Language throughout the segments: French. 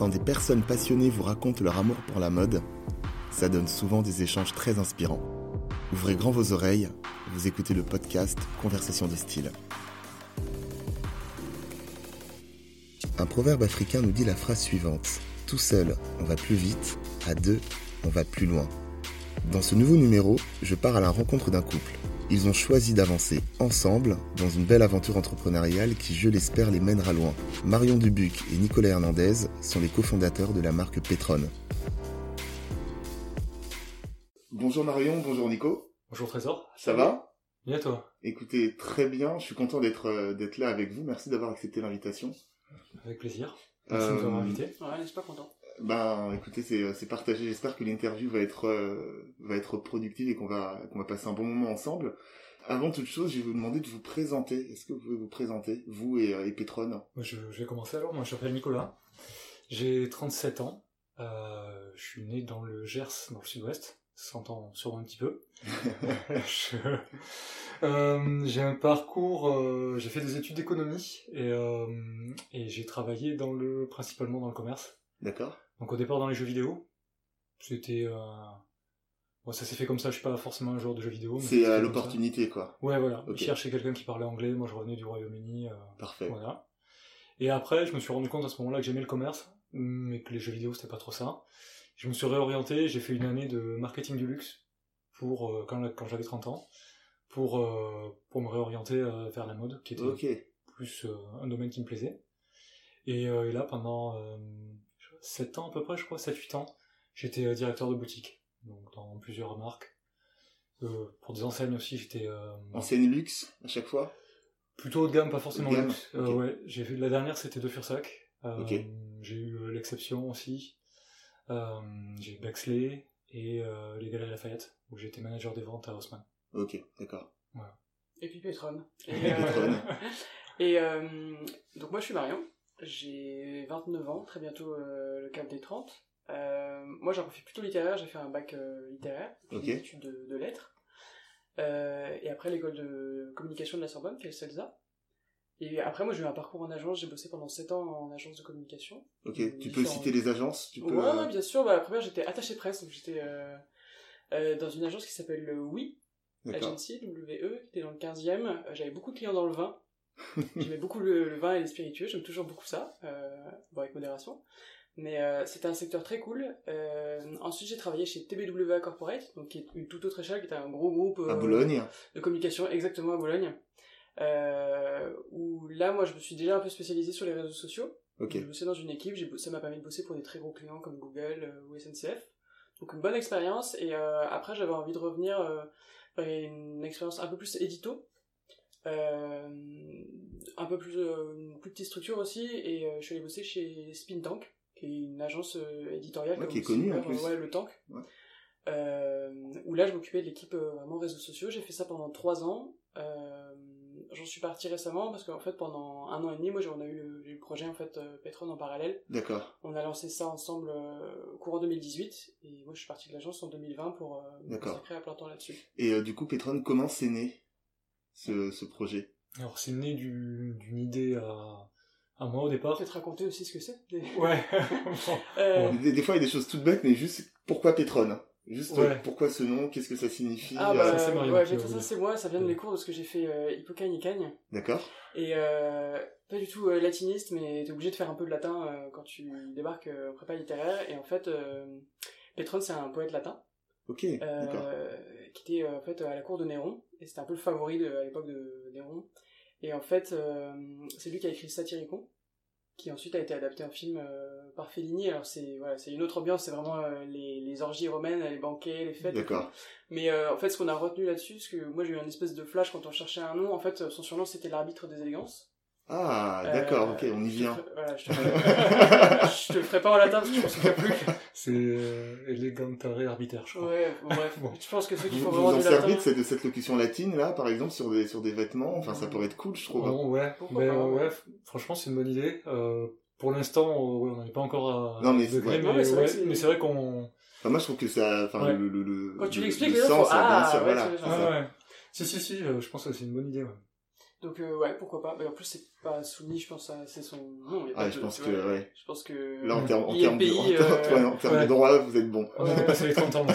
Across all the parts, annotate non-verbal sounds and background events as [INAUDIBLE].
Quand des personnes passionnées vous racontent leur amour pour la mode, ça donne souvent des échanges très inspirants. Ouvrez grand vos oreilles, vous écoutez le podcast Conversation de style. Un proverbe africain nous dit la phrase suivante. Tout seul, on va plus vite, à deux, on va plus loin. Dans ce nouveau numéro, je pars à la rencontre d'un couple. Ils ont choisi d'avancer ensemble dans une belle aventure entrepreneuriale qui, je l'espère, les mènera loin. Marion Dubuc et Nicolas Hernandez sont les cofondateurs de la marque Petron. Bonjour Marion, bonjour Nico. Bonjour Trésor. Ça va? Bien toi? Écoutez, très bien, je suis content d'être euh, d'être là avec vous. Merci d'avoir accepté l'invitation. Avec plaisir. Merci de nous avoir Euh, invités. Ouais, n'est-ce pas content Ben, écoutez, c'est c'est partagé. J'espère que l'interview va être euh, va être productive et qu'on va qu'on va passer un bon moment ensemble. Avant toute chose, je vais vous demander de vous présenter. Est-ce que vous pouvez vous présenter, vous et, euh, et Petron Moi, Je, je vais commencer alors. Moi, je m'appelle Nicolas. J'ai 37 ans. Euh, je suis né dans le Gers, dans le sud-ouest. Ça s'entend sûrement un petit peu. [LAUGHS] [LAUGHS] Je- euh, j'ai un parcours, euh, j'ai fait des études d'économie et, euh, et j'ai travaillé dans le, principalement dans le commerce. D'accord. Donc au départ dans les jeux vidéo, c'était... Euh... Bon, ça s'est fait comme ça, je suis pas forcément un joueur de jeux vidéo. C'est s'est euh, l'opportunité, quoi. Ouais, voilà. Ok. Je cherchais quelqu'un qui parlait anglais, moi je revenais du Royaume-Uni. euh, Parfait. voilà. Et après, je me suis rendu compte à ce moment-là que j'aimais le commerce, mais que les jeux vidéo c'était pas trop ça. Je me suis réorienté, j'ai fait une année de marketing du luxe pour euh, quand, quand j'avais 30 ans, pour, euh, pour me réorienter vers la mode, qui était plus un domaine qui me plaisait. Et, et là, pendant 7 ans à peu près, je crois, 7-8 ans, j'étais euh, directeur de boutique, donc dans plusieurs marques. Euh, pour des enseignes aussi, j'étais euh, Enseigne luxe à chaque fois? plutôt haut de gamme, pas forcément Haut de gamme, luxe. Euh, ouais, j'ai fait la dernière, c'était de Fursac. Euh. J'ai eu l'exception aussi. Euh, j'ai eu Bexley et euh, les Galeries Lafayette, où j'étais manager des ventes à Haussmann. Ok, d'accord. Et puis Petron. Et, Et euh, Petron. [LAUGHS] et, euh, donc moi je suis Marion, j'ai 29 ans, très bientôt euh, le cap des 30. Euh, moi j'ai un profil plutôt littéraire, j'ai fait un bac euh, littéraire, puis Ok. des études de, de lettres. Et après l'école de communication de la Sorbonne, qui est le CELSA. Et après moi j'ai eu un parcours en agence, j'ai bossé pendant 7 ans en agence de communication. Ok. Tu peux citer les agences. Tu peux. Ouais, ouais, bien sûr. Bah, la première, j'étais attaché presse, donc j'étais dans une agence qui s'appelle le Oui. Agency, WE, qui était dans le 15e. Euh, J'avais beaucoup de clients dans le vin. [LAUGHS] J'aimais beaucoup le, le vin et les spiritueux, j'aime toujours beaucoup ça, euh, bon, avec modération. Mais euh, c'était un secteur très cool. Euh, ensuite, j'ai travaillé chez TBWA Corporate, donc qui est une toute autre échelle, qui était un gros groupe À euh, Boulogne. de communication exactement à Bologne. Euh, où là, moi, je me suis déjà un peu spécialisé sur les réseaux sociaux. Ok. J'ai bossé dans une équipe, j'ai ça m'a permis de bosser pour des très gros clients comme Google ou SNCF. Donc une bonne expérience. Et après, j'avais envie de revenir vers une expérience un peu plus édito. Euh, un peu plus, euh, une plus petite structure aussi. Et euh, je suis allé bosser chez Spin Tank, qui est une agence éditoriale. Ouais, qui est connue, en ouais, plus. Ouais, le Tank. Ouais. Euh, où là, je m'occupais de l'équipe euh, vraiment réseaux sociaux. J'ai fait ça pendant trois ans. Euh, J'en suis parti récemment parce qu'en fait, pendant un an et demi, moi, j'ai- on a eu le, eu le projet en fait Petron en parallèle. D'accord. On a lancé ça ensemble courant 2018 et moi, je suis parti de l'agence en 2020 pour me consacrer à plein temps là-dessus. Et du coup, Petron, comment c'est né? Ce, ce projet Alors c'est né du- d'une idée à, à moi au départ. Peut-être raconter aussi ce que c'est. des- Ouais. [LAUGHS] Bon. Euh, des, des fois, il y a des choses toutes bêtes, mais juste pourquoi Petron? Juste euh, Ouais. pourquoi ce nom? Qu'est-ce que ça signifie? Ah euh, bah, ça, c'est Marion ouais, ça c'est moi, ça vient de Ouais. mes cours de ce que j'ai fait euh, Hippocagne et Cagne. D'accord. Et euh, pas du tout euh, latiniste, mais t'es obligé de faire un peu de latin euh, quand tu débarques euh, en prépa littéraire. Et en fait, euh, Petron c'est un poète latin Ok. euh, D'accord. qui était euh, en fait à la cour de Néron. Et c'était un peu le favori de, à l'époque de Néron. Et en fait, euh, c'est lui qui a écrit Satyricon, qui ensuite a été adapté en film euh, par Fellini. Alors c'est voilà, c'est une autre ambiance, c'est vraiment euh, les, les orgies romaines, les banquets, les fêtes. D'accord. Mais en fait, ce qu'on a retenu là-dessus, parce que moi j'ai eu un espèce de flash quand on cherchait un nom. En fait, son surnom c'était l'arbitre des élégances. Ah, Euh, d'accord. Ok, on y te vient. voilà, je te [LAUGHS] je te le ferai pas en latin parce que je m'en souviens plus. [LAUGHS] C'est euh, elegantare arbiter, je crois. Ouais, bref. Bon. Je pense que ceux qui Vous font vous vraiment en du latin. servez de cette, locution latine là, par exemple, sur des sur des vêtements? Enfin, ça pourrait être cool, je trouve. Bon, ouais, Pourquoi mais, pas, ouais. franchement, c'est une bonne idée. Euh, pour l'instant, on n'en est pas encore à Non, mais ce degré, ouais. mais, mais c'est vrai c'est- c'est qu'on. Enfin, moi, je trouve que ça, enfin, Ouais. le, le, le, Quand tu le- l'expliques, le sens, la Ah, bien sûr, ouais, voilà. c'est c'est ouais. Si, si, si, euh, je pense que c'est une bonne idée. Ouais. Donc euh, ouais, pourquoi pas. Mais en plus c'est pas soumis, je pense à c'est son nom. y a pas Ah, de- je pense que, ouais. Je pense que Là, en termes en termes de, [LAUGHS] en termes- euh, ouais, de droit, vous êtes bon. On [LAUGHS] a Ouais. dépassé les 30 ans.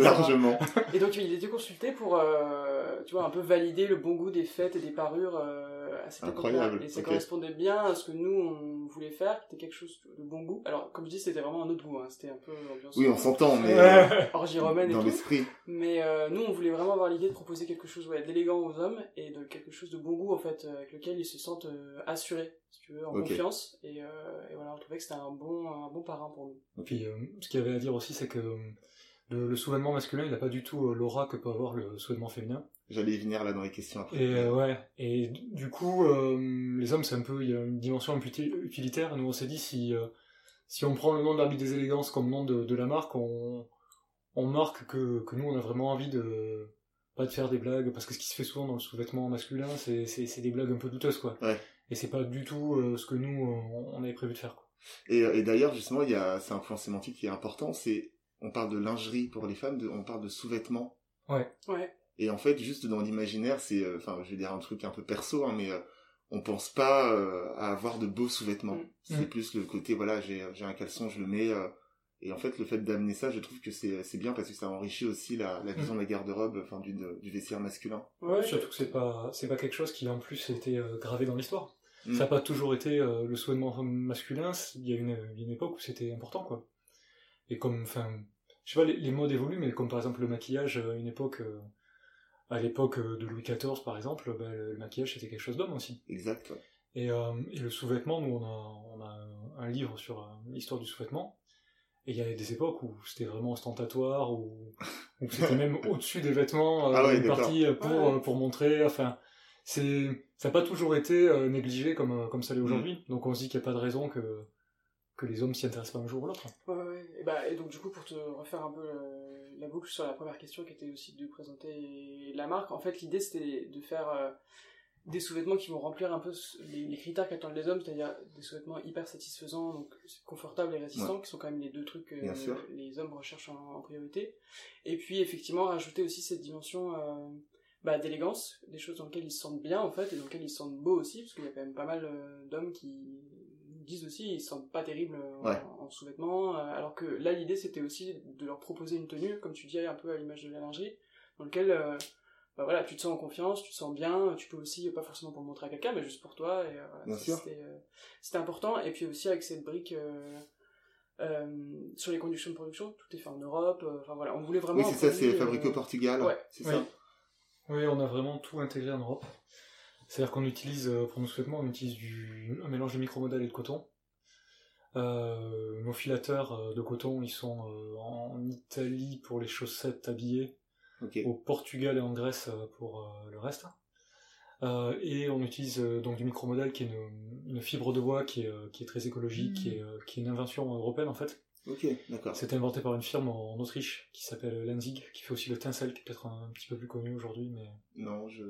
Largement. Et donc il était consulté pour, euh, tu vois, un peu valider le bon goût des fêtes et des parures euh, à cette époque-là. Incroyable, Et ça correspondait bien à ce que nous on voulait faire, qui était quelque chose de bon goût. Alors comme je dis, c'était vraiment un autre goût. Hein. C'était un peu ambiance Oui, on s'entend, mais Ouais. [LAUGHS] orgie romaine et dans tout. l'esprit. Mais euh, nous, on voulait vraiment avoir l'idée de proposer quelque chose ouais, d'élégant aux hommes et de quelque chose de bon goût en fait, euh, avec lequel ils se sentent euh, assurés, si tu veux, en confiance. Et, euh, et voilà, on trouvait que c'était un bon, un bon parrain pour nous. Puis, euh, ce qu'il y avait à dire aussi, c'est que euh, le, le souvènement masculin, il n'a pas du tout euh, l'aura que peut avoir le souvènement féminin. J'allais y venir là dans les questions après. Et euh, ouais, et du coup, euh, les hommes, c'est un peu, il y a une dimension un peu uti- utilitaire. Nous, on s'est dit si euh, si on prend le nom de l'arbitre des élégances comme nom de, de la marque, on on marque que que nous, on a vraiment envie de pas de faire des blagues parce que ce qui se fait souvent dans le sous-vêtement masculin, c'est c'est c'est des blagues un peu douteuses quoi. Ouais. Et c'est pas du tout euh, ce que nous on, on avait prévu de faire quoi. Et, et d'ailleurs, justement, il y a, c'est un point sémantique qui est important, c'est, on parle de lingerie pour les femmes, de, on parle de sous-vêtements. Ouais. Et en fait, juste dans l'imaginaire, c'est, euh, enfin, je vais dire un truc un peu perso, hein, mais euh, on pense pas euh, à avoir de beaux sous-vêtements. Mm. C'est Mm. plus le côté, voilà, j'ai, j'ai un caleçon, je le mets. euh, et en fait, le fait d'amener ça, je trouve que c'est, c'est bien parce que ça enrichit aussi la, la vision de la garde-robe, enfin, du, du vestiaire masculin. Ouais, surtout que c'est pas c'est pas quelque chose qui en plus été euh, gravé dans l'histoire. Mm. Ça n'a pas toujours été euh, le souhaitement masculin. Il y a une, une époque où c'était important, quoi. Et comme, enfin, je sais pas, les, les modes évoluent, mais comme par exemple le maquillage, euh, une époque, euh, à l'époque euh, de Louis XIV, par exemple, ben, le, le maquillage c'était quelque chose d'homme aussi. Exact. Et, euh, et le sous-vêtement, nous on a, on a un livre sur euh, l'histoire du sous-vêtement. Et il y a des époques où c'était vraiment ostentatoire, où, où c'était même [LAUGHS] au-dessus des vêtements, euh, Ah ouais, une partie pour, Ouais. euh, pour montrer, enfin, c'est, ça n'a pas toujours été euh, négligé comme, comme ça l'est Mm. aujourd'hui. Donc on se dit qu'il n'y a pas de raison que, que les hommes s'y intéressent pas un jour ou l'autre. Ouais, ouais, ouais. Et, bah, et donc du coup, pour te refaire un peu euh, la boucle sur la première question qui était aussi de présenter la marque, en fait l'idée c'était de faire euh, des sous-vêtements qui vont remplir un peu les, les critères qu'attendent les hommes, c'est-à-dire des sous-vêtements hyper satisfaisants, donc confortables et résistants, qui sont quand même les deux trucs que les hommes recherchent en, en priorité. Et puis effectivement rajouter aussi cette dimension euh, bah, d'élégance, des choses dans lesquelles ils se sentent bien en fait, et dans lesquelles ils se sentent beaux aussi, parce qu'il y a quand même pas mal euh, d'hommes qui disent aussi ils se sentent pas terribles en, Ouais. en sous-vêtements, euh, alors que là l'idée c'était aussi de leur proposer une tenue, comme tu dis un peu à l'image de la lingerie, dans lequel euh, bah voilà, tu te sens en confiance, tu te sens bien, tu peux aussi, pas forcément pour le montrer à quelqu'un, mais juste pour toi, et euh, voilà, Bien ça, sûr. c'était euh, c'était important, et puis aussi avec cette brique euh, euh, sur les conditions de production, tout est fait en Europe, euh, enfin voilà, on voulait vraiment... Oui, c'est ça, c'est fabriqué au Portugal. ouais. C'est Oui. ça. Oui, on a vraiment tout intégré en Europe. C'est-à-dire qu'on utilise, euh, pour nos sous-vêtements, on utilise du, un mélange de micromodal et de coton. Euh, nos filateurs euh, de coton, ils sont en Italie pour les chaussettes habillées, au Portugal et en Grèce pour le reste. Euh, et on utilise donc du micromodal qui est une, une fibre de bois qui est, qui est très écologique, qui, est, euh, qui est une invention européenne en fait. Ok, d'accord. C'était inventé par une firme en Autriche qui s'appelle Lenzig, qui fait aussi le tinsel, qui est peut-être un, petit peu plus connu aujourd'hui, mais Non, je.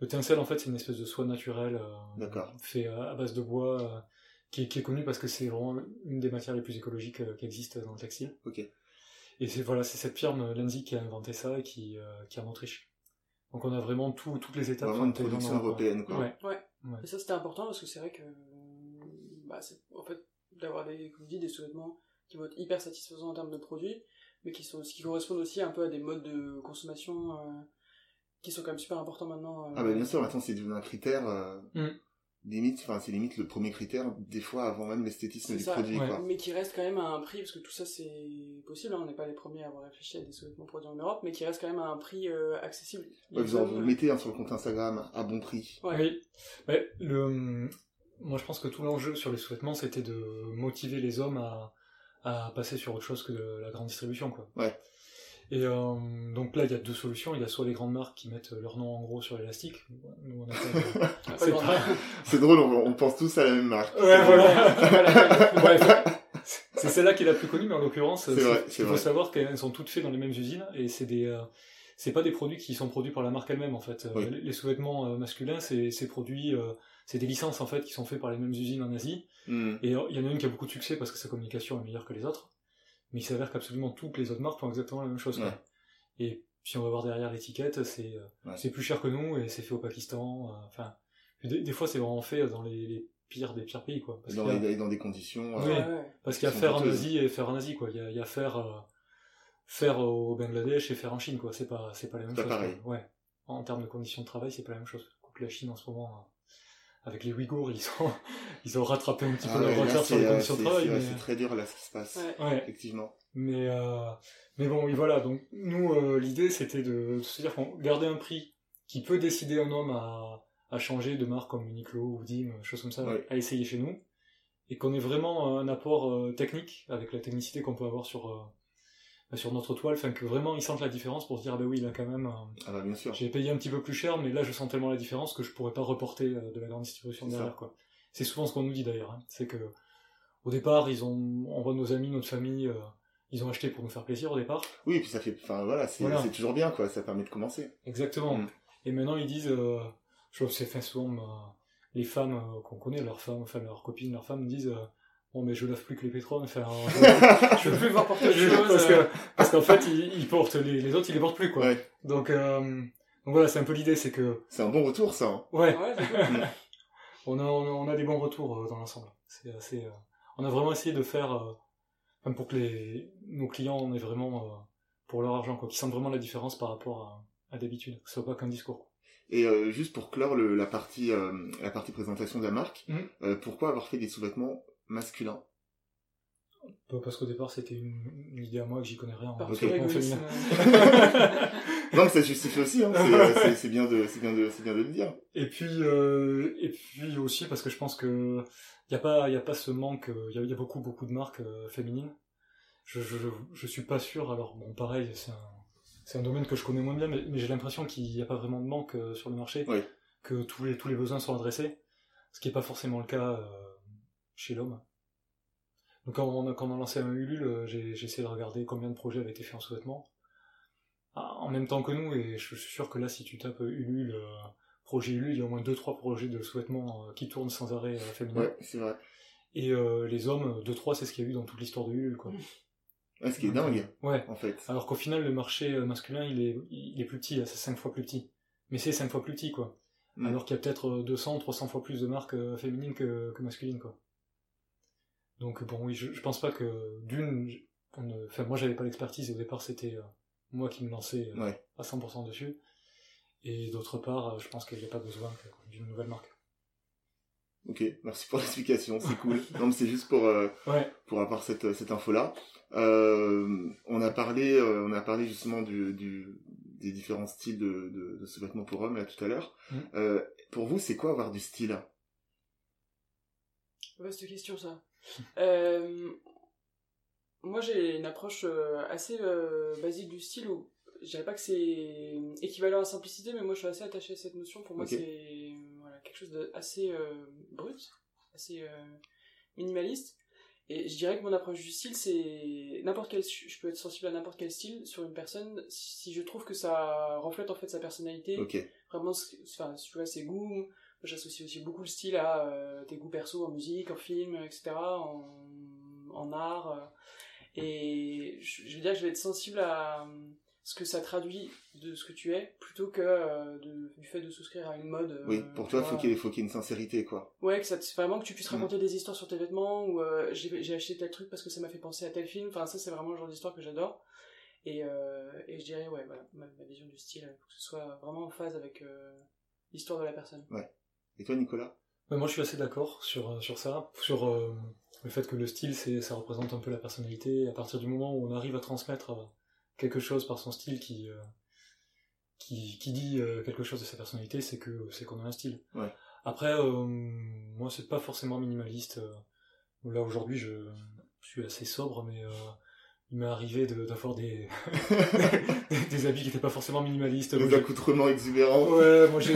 le tinsel, en fait, c'est une espèce de soie naturelle euh, D'accord. fait à, à base de bois, euh, qui, est, qui est connue parce que c'est vraiment une des matières les plus écologiques euh, qui existent dans le textile. Ok. Et c'est voilà, c'est cette firme euh, Lenzig qui a inventé ça et qui, euh, qui est en Autriche. Donc on a vraiment tout, toutes les étapes. Vraiment une dans production Europe, européenne, quoi. Ouais. Ouais. Et ça c'était important parce que c'est vrai que bah, c'est en fait d'avoir des comme dis des sous-vêtements qui vont être hyper satisfaisants en termes de produits, mais qui sont qui correspondent aussi un peu à des modes de consommation euh, qui sont quand même super importants maintenant. euh. Ah bah bien sûr, maintenant c'est devenu un critère euh, Mm. limite, enfin c'est limite le premier critère des fois avant même l'esthétisme du ça, produit ouais. quoi. mais qui reste quand même à un prix, parce que tout ça c'est possible, hein, on n'est pas les premiers à avoir réfléchi à des sous-vêtements produits en Europe, mais qui reste quand même à un prix euh, accessible. Ouais, vous, en- vous le mettez hein, sur le compte Instagram à bon prix. Ouais. Oui. Mais le, moi, je pense que tout l'enjeu sur les sous-vêtements, c'était de motiver les hommes à, à passer sur autre chose que de la grande distribution, quoi. Ouais. Et euh, donc là, il y a deux solutions. Il y a soit les grandes marques qui mettent leur nom en gros sur l'élastique. [LAUGHS] C'est pas- [LAUGHS] drôle, on, on pense tous à la même marque. Ouais, voilà. [LAUGHS] Voilà. Bref, c'est celle-là qui est la plus connue, mais en l'occurrence, il faut savoir qu'elles sont toutes faites dans les mêmes usines et c'est des, euh, c'est pas des produits qui sont produits par la marque elle-même en fait. Euh, Oui. Les, sous-vêtements masculins, c'est produits, euh, c'est des licences en fait qui sont faits par les mêmes usines en Asie. Hmm. Et euh, il y en a une qui a beaucoup de succès parce que sa communication est meilleure que les autres, mais il s'avère qu'absolument toutes les autres marques font exactement la même chose. Ouais. Et Puis on va voir derrière l'étiquette, c'est euh, c'est plus cher que nous et c'est fait au Pakistan. euh, Enfin, des, des fois c'est vraiment fait dans les, les pires des pires pays quoi. Parce Dans, a- les- dans des conditions. Oui. euh, Parce qu'il y a faire en. Asie et faire en Asie, quoi. Il y a, il y a faire, euh, faire au Bangladesh et faire en Chine, quoi. C'est pas, c'est pas la même chose. pareil. Ouais. En termes de conditions de travail, c'est pas la même chose. Quoique la Chine, en ce moment, euh, avec les Ouïghours, ils ont, [LAUGHS] ils ont rattrapé un petit ah peu leur ouais, là, retard sur les euh, conditions de travail. c'est- mais... c'est très dur là ce qui se passe. Ouais. Effectivement. Mais, euh, mais bon, oui, voilà. Donc, nous, euh, l'idée, c'était de, de se dire qu'on gardait un prix qui peut décider un homme à, à changer de marque comme Uniqlo ou Dim, choses comme ça, Ouais. à essayer chez nous. Et qu'on ait vraiment un apport euh, technique avec la technicité qu'on peut avoir sur, euh, sur notre toile. Enfin, que vraiment ils sentent la différence pour se dire, ah ben oui, là, quand même, euh, Ah bah bien sûr. j'ai payé un petit peu plus cher, mais là, je sens tellement la différence que je pourrais pas reporter euh, de la grande distribution ça. derrière, quoi. C'est souvent ce qu'on nous dit d'ailleurs. hein. C'est que, au départ, ils ont, on voit nos amis, notre famille, euh, ils ont acheté pour nous faire plaisir au départ. Oui, puis ça fait. Enfin voilà, c'est Voilà. toujours bien quoi. Ça permet de commencer. Exactement. Mm. Et maintenant, ils disent, euh, je trouve c'est fait souvent, euh, les femmes qu'on connaît, leurs femmes, enfin leurs copines, leurs femmes disent, bon, mais je lave plus que les pétroles, enfin, [LAUGHS] je, Je veux plus voir porter je- autre chose. parce euh, que, parce qu'en fait, ils, ils portent les, les autres, ils les portent plus, quoi. Ouais. Donc, euh, donc voilà, c'est un peu l'idée, c'est que, C'est un bon retour ça. hein. ouais, Ouais, c'est [LAUGHS] cool. on a, on a, on a des bons retours euh, dans l'ensemble. C'est assez, euh, on a vraiment essayé de faire, euh, pour que les, nos clients en aient vraiment, euh, pour leur argent, quoi, qu'ils sentent vraiment la différence par rapport à, à d'habitude, que ce soit pas qu'un discours. Et euh, juste pour clore le, la partie euh, la partie présentation de la marque, euh, pourquoi avoir fait des sous-vêtements masculins Pas Parce qu'au départ, c'était une, une idée à moi que j'y connais rien en Par Ok. pur développement égoïsme. féminin. [LAUGHS] Non, mais ça justifie aussi. Hein. C'est, [LAUGHS] euh, bien de c'est bien de c'est bien de le dire. Et puis, euh, et puis aussi parce que je pense que y a pas, y a pas ce manque. Il y a, y a beaucoup, beaucoup de marques euh, féminines. Je, je, suis pas sûr. Alors bon, pareil, c'est un, c'est un domaine que je connais moins bien, mais, mais j'ai l'impression qu'il n'y a pas vraiment de manque euh, sur le marché, Oui. que tous les tous les besoins sont adressés, ce qui est pas forcément le cas euh, chez l'homme. Donc quand on a, quand on a lancé un Ulule, euh, j'ai j'ai essayé de regarder combien de projets avaient été faits en sous-vêtements. Ah, En même temps que nous, et je suis sûr que là, si tu tapes Ulule, euh, projet Ulule, il y a au moins 2-3 projets de sous-vêtements euh, qui tournent sans arrêt euh, féminin. Ouais, c'est vrai. Et euh, les hommes, 2-3, c'est ce qu'il y a eu dans toute l'histoire de Ulule, quoi. Ouais, ce qui est dingue euh, Ouais. en fait. Alors qu'au final, le marché euh, masculin, il est, il est plus petit, c'est 5 fois plus petit. Mais c'est 5 fois plus petit, quoi. Mm. Alors qu'il y a peut-être euh, 200, 300 fois plus de marques euh, féminines que, que masculines, quoi. Donc bon, oui, je, je pense pas que d'une, enfin moi j'avais pas l'expertise et au départ c'était euh, moi qui me lançais euh, Ouais. à 100% dessus. Et d'autre part, euh, je pense qu'il n'y a pas besoin d'une nouvelle marque. Ok, merci pour [LAUGHS] l'explication, c'est cool. non, mais c'est juste pour euh, Ouais. pour avoir cette cette info là. Euh, on a parlé euh, on a parlé justement du, du des différents styles de de, de sous-vêtements pour hommes là tout à l'heure. Mm. Euh, pour vous, c'est quoi avoir du style? Vaste question ça. [LAUGHS] Euh, moi j'ai une approche euh, assez euh, basique du style où je dirais pas que c'est équivalent à la simplicité, mais moi je suis assez attaché à cette notion. Pour moi c'est voilà, quelque chose d'assez brut, assez minimaliste. Et je dirais que mon approche du style c'est n'importe quel. Je peux être sensible à n'importe quel style sur une personne si je trouve que ça reflète en fait sa personnalité vraiment enfin tu vois ses goûts j'associe aussi beaucoup le style à euh, tes goûts perso en musique en film etc en, en art euh, et je, je veux dire que je vais être sensible à ce que ça traduit de ce que tu es plutôt que euh, de- du fait de souscrire à une mode euh, Oui, pour toi, faut vois. qu'il y ait faut qu'il y ait une sincérité quoi. ouais que ça vraiment que tu puisses Mm. raconter des histoires sur tes vêtements ou euh, j'ai acheté tel truc parce que ça m'a fait penser à tel film enfin ça c'est vraiment le genre d'histoire que j'adore et, et je dirais ouais voilà ma, ma vision du style faut que ce soit vraiment en phase avec l'histoire de la personne Et toi, Nicolas Ouais, moi, je suis assez d'accord sur, euh, sur ça, sur euh, le fait que le style, c'est, ça représente un peu la personnalité. À partir du moment où on arrive à transmettre euh, quelque chose par son style qui, euh, qui, qui dit quelque chose de sa personnalité, c'est que c'est qu'on a un style. Ouais. Après, moi, c'est pas forcément minimaliste. Là, aujourd'hui, je suis assez sobre, mais il m'est arrivé d'avoir des, des, [LAUGHS] des habits qui étaient pas forcément minimalistes. J'ai- accoutrements exubérants. Ouais, moi, j'ai...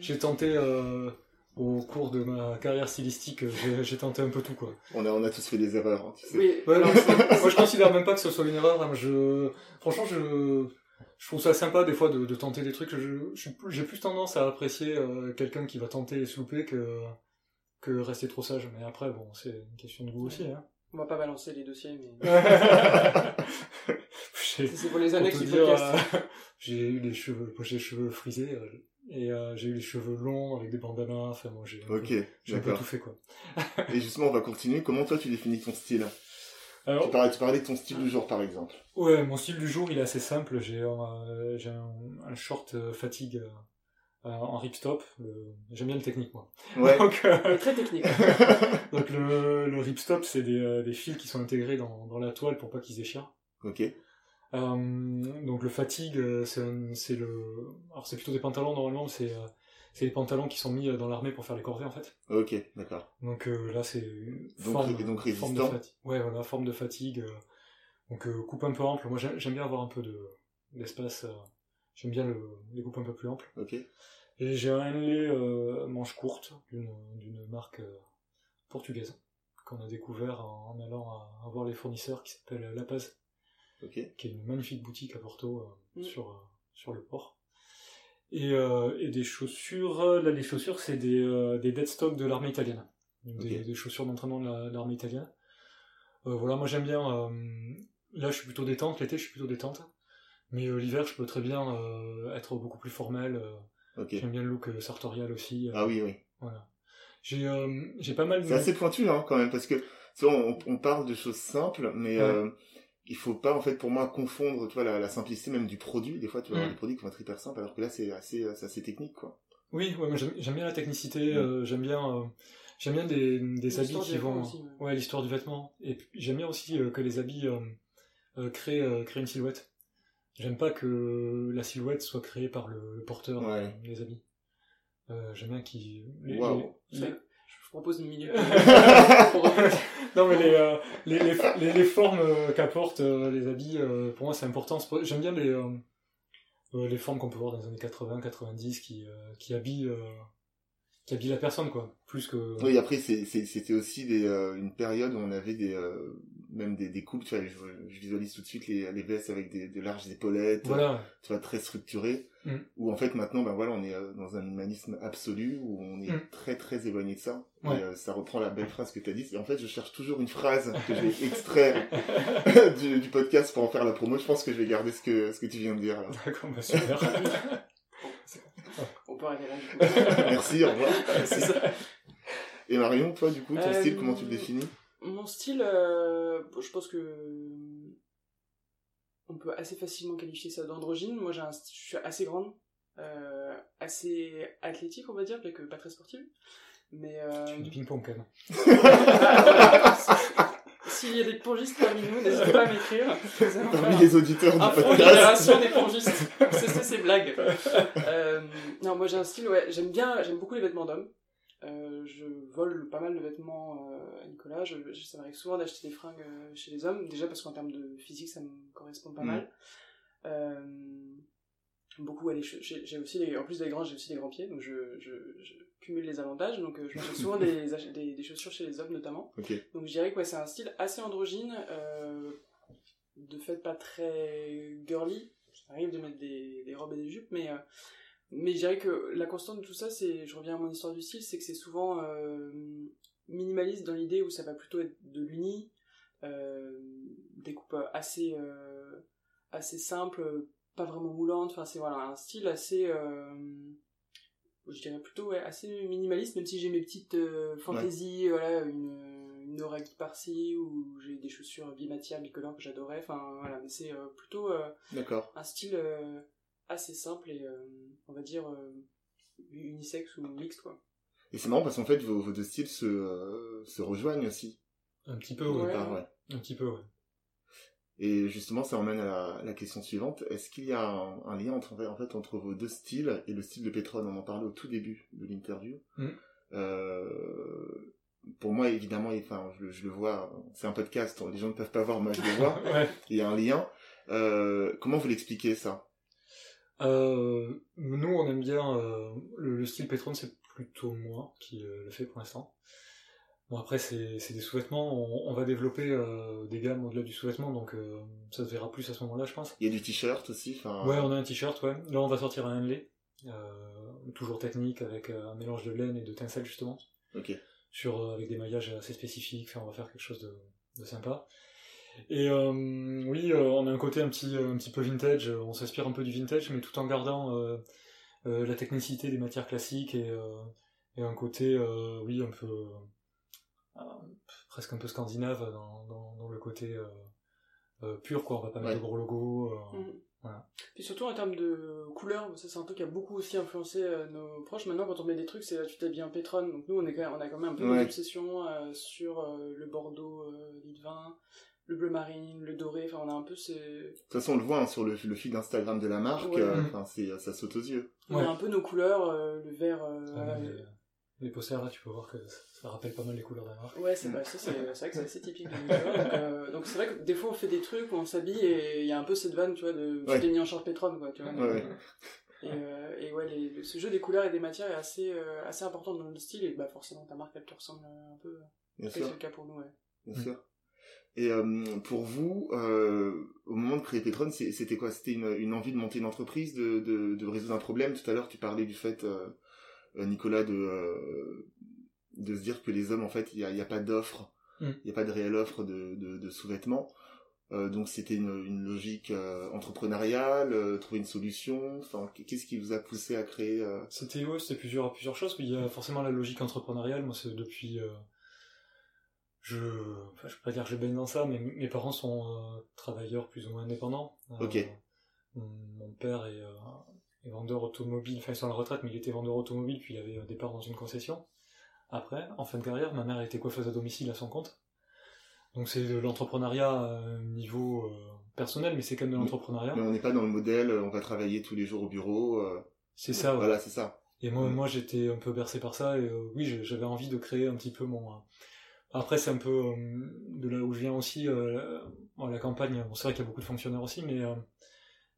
j'ai- Euh, tenté, euh, au cours de ma carrière stylistique, j'ai tenté un peu tout, quoi. On a on a tous fait des erreurs, hein, tu sais. oui Ouais, non, [LAUGHS] c'est- moi, je considère même pas que ce soit une erreur. hein. Je, franchement, je, je trouve ça sympa, des fois, de, de tenter des trucs. Je j'ai plus tendance à apprécier euh, quelqu'un qui va tenter et se louper que, que rester trop sage. Mais après, bon, c'est une question de goût aussi, hein. On va pas balancer les dossiers, mais [LAUGHS] c'est pour les annexes te du dire, podcast. euh, [LAUGHS] j'ai eu les cheveux, moi, j'ai les cheveux frisés euh, et euh, j'ai eu les cheveux longs avec des bandanas. Enfin, moi, j'ai un peu- Ok, j'ai un peu tout fait quoi. Et justement, on va continuer. Comment toi tu définis ton style? Alors, tu, parlais, tu parlais de ton style du jour, par exemple. ouais, mon style du jour, il est assez simple. J'ai un, j'ai un, un short euh, fatigue euh, en ripstop. Le- J'aime bien le technique moi. Ouais. [LAUGHS] Donc, euh, très technique. [LAUGHS] donc le, le ripstop, c'est des, euh, des fils qui sont intégrés dans, dans la toile pour pas qu'ils se déchirent. ok. Euh, donc le fatigue, c'est le, alors c'est plutôt des pantalons normalement, mais c'est euh, c'est les pantalons qui sont mis dans l'armée pour faire les corvées en fait. Ok, d'accord. Donc euh, là c'est une Donc, forme, forme de fatigue. Ouais voilà, forme de fatigue. euh, donc euh, coupe un peu ample. Moi j'aime bien avoir un peu de d'espace. Euh, j'aime bien le, les coupes un peu plus amples. Ok. Et j'ai un Henley euh, manche courte d'une marque euh, portugaise qu'on a découvert en, en allant à, à voir les fournisseurs qui s'appelle La Paz qui est une magnifique boutique à Porto euh, Mm. sur, euh, sur le port. Et, euh, et des chaussures, euh, là les chaussures c'est des, euh, des dead stock de l'armée italienne. Des, chaussures d'entraînement de la- de l'armée italienne. Euh, voilà, moi j'aime bien, euh, là je suis plutôt détente, l'été je suis plutôt détente. Mais euh, l'hiver je peux très bien euh, être beaucoup plus formel. euh. J'aime bien le look euh, sartorial aussi. euh, Ah oui, oui. Voilà. J'ai euh, j'ai pas mal de... C'est assez pointu, hein, quand même, parce que tu vois, on, on parle de choses simples, mais Ouais. euh, il faut pas, en fait, pour moi, confondre, tu vois, la, la simplicité même du produit. Des fois, tu vas avoir Mm. des produits qui vont être hyper simples, alors que là, c'est assez, c'est assez technique, quoi. Oui, ouais, moi j'aime j'aime bien la technicité, Mm. euh, j'aime bien, euh, j'aime bien des, des habits qui vont, aussi, ouais. ouais, l'histoire du vêtement. Et puis, j'aime bien aussi euh, que les habits euh, euh, créent, euh, créent une silhouette. J'aime pas que la silhouette soit créée par le, le porteur Ouais. euh, des habits. Euh, j'aime bien qu'ils. les- Waouh. les- Je propose une minute. [LAUGHS] non mais les, euh, les, les, les, les formes euh, qu'apportent euh, les habits, euh, pour moi c'est important. J'aime bien les, les formes qu'on peut voir dans les années 80, 90 qui, euh, qui habillent, euh, qui habillent la personne quoi. Plus que. Oui, après, c'était aussi des, euh, une période où on avait des, euh, même des, des coupes, tu vois, je, je visualise tout de suite les, les vestes avec des, de larges épaulettes, Voilà. tu vois, très structurées, Mm. où en fait, maintenant, ben voilà, on est euh, dans un humanisme absolu, où on est Mm. très, très éloigné de ça. Ouais. Et, euh, ça reprend la belle phrase que tu as dit. Et en fait, je cherche toujours une phrase que je vais extraire [LAUGHS] du, du podcast pour en faire la promo. Je pense que je vais garder ce que, ce que tu viens de dire. D'accord, bah super. [LAUGHS] Peut arrêter là. [LAUGHS] Merci, au revoir. [LAUGHS] C'est ça. Et Marion, toi, du coup, ton Euh, style, comment tu le définis? Mon style, euh, je pense que on peut assez facilement qualifier ça d'androgyne. Moi, j'ai un, je suis assez grande, euh, assez athlétique, on va dire, bien que pas très sportive. Mais euh, Tu fais du ping-pong quand même. [LAUGHS] s'il y a des pongistes parmi nous, n'hésitez pas à m'écrire. Parmi les auditeurs du un podcast. génération des pongistes. C'est ça, ces blagues. Euh, non, moi j'ai un style, ouais, j'aime bien, j'aime beaucoup les vêtements d'hommes. Euh, je vole pas mal de vêtements euh, à Nicolas. Je, je- ça m'arrive souvent d'acheter des fringues euh, chez les hommes. Déjà parce qu'en termes de physique, ça me correspond pas Mm. mal. Beaucoup aller. J'ai aussi, les, en plus des grands, j'ai aussi des grands pieds, donc je, je, je cumule les avantages. Donc euh, je m'achète souvent [LAUGHS] des, des, des chaussures chez les hommes notamment. Donc je dirais que ouais, c'est un style assez androgyne, euh, de fait pas très girly. Ça arrive de mettre des, des robes et des jupes, mais, euh, mais je dirais que la constante de tout ça, c'est, je reviens à mon histoire du style, c'est que c'est souvent euh, minimaliste dans l'idée où ça va plutôt être de l'uni, des coupes assez, assez simples, pas vraiment moulantes, enfin c'est voilà, un style assez... euh, je dirais plutôt ouais, assez minimaliste, même si j'ai mes petites euh, fantaisies, voilà, une, une oragi par-ci, ou j'ai des chaussures bimatières, bicolores que j'adorais, enfin voilà, mais c'est euh, plutôt euh, D'accord. un style euh, assez simple et euh, on va dire euh, unisexe ou mixte quoi. Et c'est marrant parce qu'en fait, vos, vos deux styles se, euh, se rejoignent aussi. Un petit peu, ouais. Un petit peu, ouais. Et justement, ça emmène à la, la question suivante. Est-ce qu'il y a un, un lien entre, en fait, entre vos deux styles et le style de Petron On en parlait au tout début de l'interview. Mm. Euh, pour moi, évidemment, enfin, je, le- je le vois, c'est un podcast, les gens ne peuvent pas voir, moi je le vois. [LAUGHS] ouais. Il y a un lien. Euh, comment vous l'expliquez ça? Euh, nous, on aime bien le, le style Petron, c'est plutôt moi qui le fait pour l'instant. Bon après, c'est c'est des sous-vêtements. On, on va développer euh, des gammes au-delà du sous-vêtement, donc euh, ça se verra plus à ce moment-là, je pense. Il y a du t-shirt aussi. Enfin, Ouais, on a un t-shirt, ouais. Là, on va sortir un Henley, euh, toujours technique avec un mélange de laine et de tinsel justement, Ok. sur avec des maillages assez spécifiques. Enfin, on va faire quelque chose de de sympa. Et euh, oui, euh, on a un côté un petit, un petit peu vintage, on s'inspire un peu du vintage, mais tout en gardant euh, la technicité des matières classiques et, et un côté, oui, un peu presque un peu scandinave dans, dans, dans le côté euh, euh, pur, quoi. On va pas mettre Ouais. de gros logos. euh. Voilà. Puis surtout en termes de couleurs, ça c'est un truc qui a beaucoup aussi influencé euh, nos proches. Maintenant, quand on met des trucs, c'est tu t'habilles en pétrone. Donc nous, on, est quand même, on a quand même un peu Ouais. une obsession euh, sur euh, le bordeaux euh, lit de vin, le bleu marine, le doré. Enfin, on a un peu ces... De toute façon, on le voit hein, sur le, le feed Instagram de la marque, Ouais. euh, enfin, c'est, ça saute aux yeux. On Ouais. a un peu nos couleurs, euh, le vert. Les posters là, tu peux voir que ça rappelle pas mal les couleurs de la marque. Ouais, c'est ça, c'est vrai que c'est assez typique de euh, donc c'est vrai que des fois on fait des trucs où on s'habille et il y a un peu cette vanne, tu vois, de Ouais. tu t'es mis en short pétrone, quoi, tu vois. Ouais. Et, euh, et ouais, les- ce jeu des couleurs et des matières est assez, euh, assez important dans le style et bah forcément ta marque elle te ressemble un peu. Bien C'est le cas pour nous, ouais. Bien sûr. Et euh, pour vous, euh, au moment de créer Petron, c'est- c'était quoi? C'était une, une envie de monter une entreprise, de, de, de résoudre un problème? Tout à l'heure, tu parlais du fait, euh, Nicolas, de, euh, de se dire que les hommes, en fait, il n'y a, il y a pas d'offre, il Mm. n'y a pas de réelle offre de, de, de sous-vêtements. Euh, donc c'était une, une logique euh, entrepreneuriale, euh, trouver une solution. Enfin, qu'est-ce qui vous a poussé à créer euh, C'était ouais, c'était plusieurs plusieurs choses. Il y a forcément la logique entrepreneuriale. Moi, c'est depuis euh, je enfin, je peux pas dire que je baigne dans ça, mais mes parents sont euh, travailleurs plus ou moins indépendants. Euh, Ok. mon père est, euh, est vendeur automobile. Enfin, ils sont à la retraite, mais il était vendeur automobile, puis il avait un départ dans une concession. Après, en fin de carrière, ma mère était coiffeuse à domicile à son compte. Donc c'est de l'entrepreneuriat un niveau euh, personnel, mais c'est quand même de l'entrepreneuriat. Mais on n'est pas dans le modèle, euh, on va travailler tous les jours au bureau. euh, C'est ça, ouais. Voilà, c'est ça. Et moi, Mm. moi j'étais un peu bercé par ça, et euh, oui, j'avais envie de créer un petit peu mon. euh, Après, c'est un peu euh, de là où je viens aussi, euh, la campagne. Bon, c'est vrai qu'il y a beaucoup de fonctionnaires aussi, mais, euh,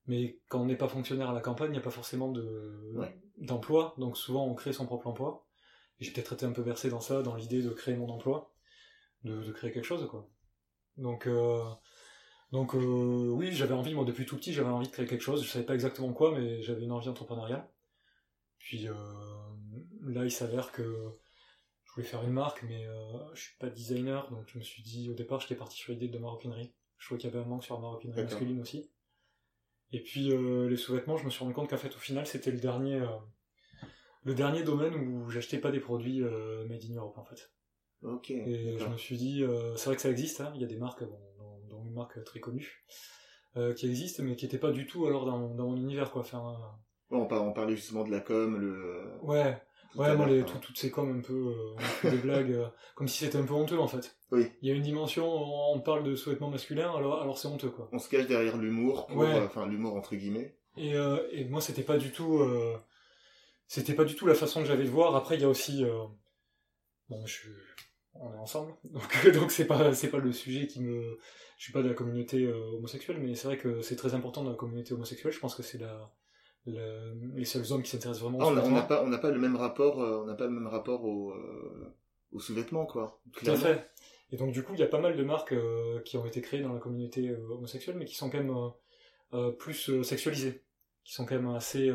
mais quand on n'est pas fonctionnaire à la campagne, il n'y a pas forcément de Ouais. d'emploi, donc souvent on crée son propre emploi. Et j'ai peut-être été un peu bercé dans ça, dans l'idée de créer mon emploi, de, de créer quelque chose, quoi. Donc, euh, donc euh, oui, j'avais envie, moi depuis tout petit, j'avais envie de créer quelque chose. Je savais pas exactement quoi, mais j'avais une envie entrepreneuriale. Puis euh, là, il s'avère que je voulais faire une marque, mais je suis pas designer, donc je me suis dit au départ, j'étais parti sur l'idée de maroquinerie. Je trouvais qu'il y avait un manque sur la maroquinerie masculine aussi. Et puis euh, les sous-vêtements, je me suis rendu compte qu'en fait, au final, c'était le dernier, euh, le dernier domaine où j'achetais pas des produits euh, made in Europe en fait. Ok. Et je me suis dit, c'est vrai que ça existe, hein, il y a des marques, bon, dont, dont une marque très connue, qui existe, mais qui n'était pas du tout alors dans, mon- dans mon univers, quoi. Enfin, on, par- on parlait justement de la com, le. ouais, tout ouais, moi, les, tout- toutes ces coms un peu, euh, des blagues, euh, [LAUGHS] comme si c'était un peu honteux en fait. Oui. Il y a une dimension, on parle de sous-vêtements masculins, alors, alors c'est honteux, quoi. On se cache derrière l'humour, pour, Ouais. euh, enfin l'humour entre guillemets. Et, euh, et moi, c'était pas du tout, euh, c'était pas du tout la façon que j'avais de voir. Après, il y a aussi, euh, bon, je suis, on est ensemble, [LAUGHS] donc donc c'est pas c'est pas le sujet qui me, je suis pas de la communauté euh, homosexuelle, mais c'est vrai que c'est très important dans la communauté homosexuelle. Je pense que c'est la, les seuls hommes qui s'intéressent vraiment Ah, aux on n'a pas, on n'a pas le même rapport, euh, on n'a pas le même rapport au, euh, aux sous-vêtements quoi. Tout à fait. Et donc du coup, il y a pas mal de marques euh, qui ont été créées dans la communauté homosexuelle, mais qui sont quand même plus sexualisées, qui sont quand même assez,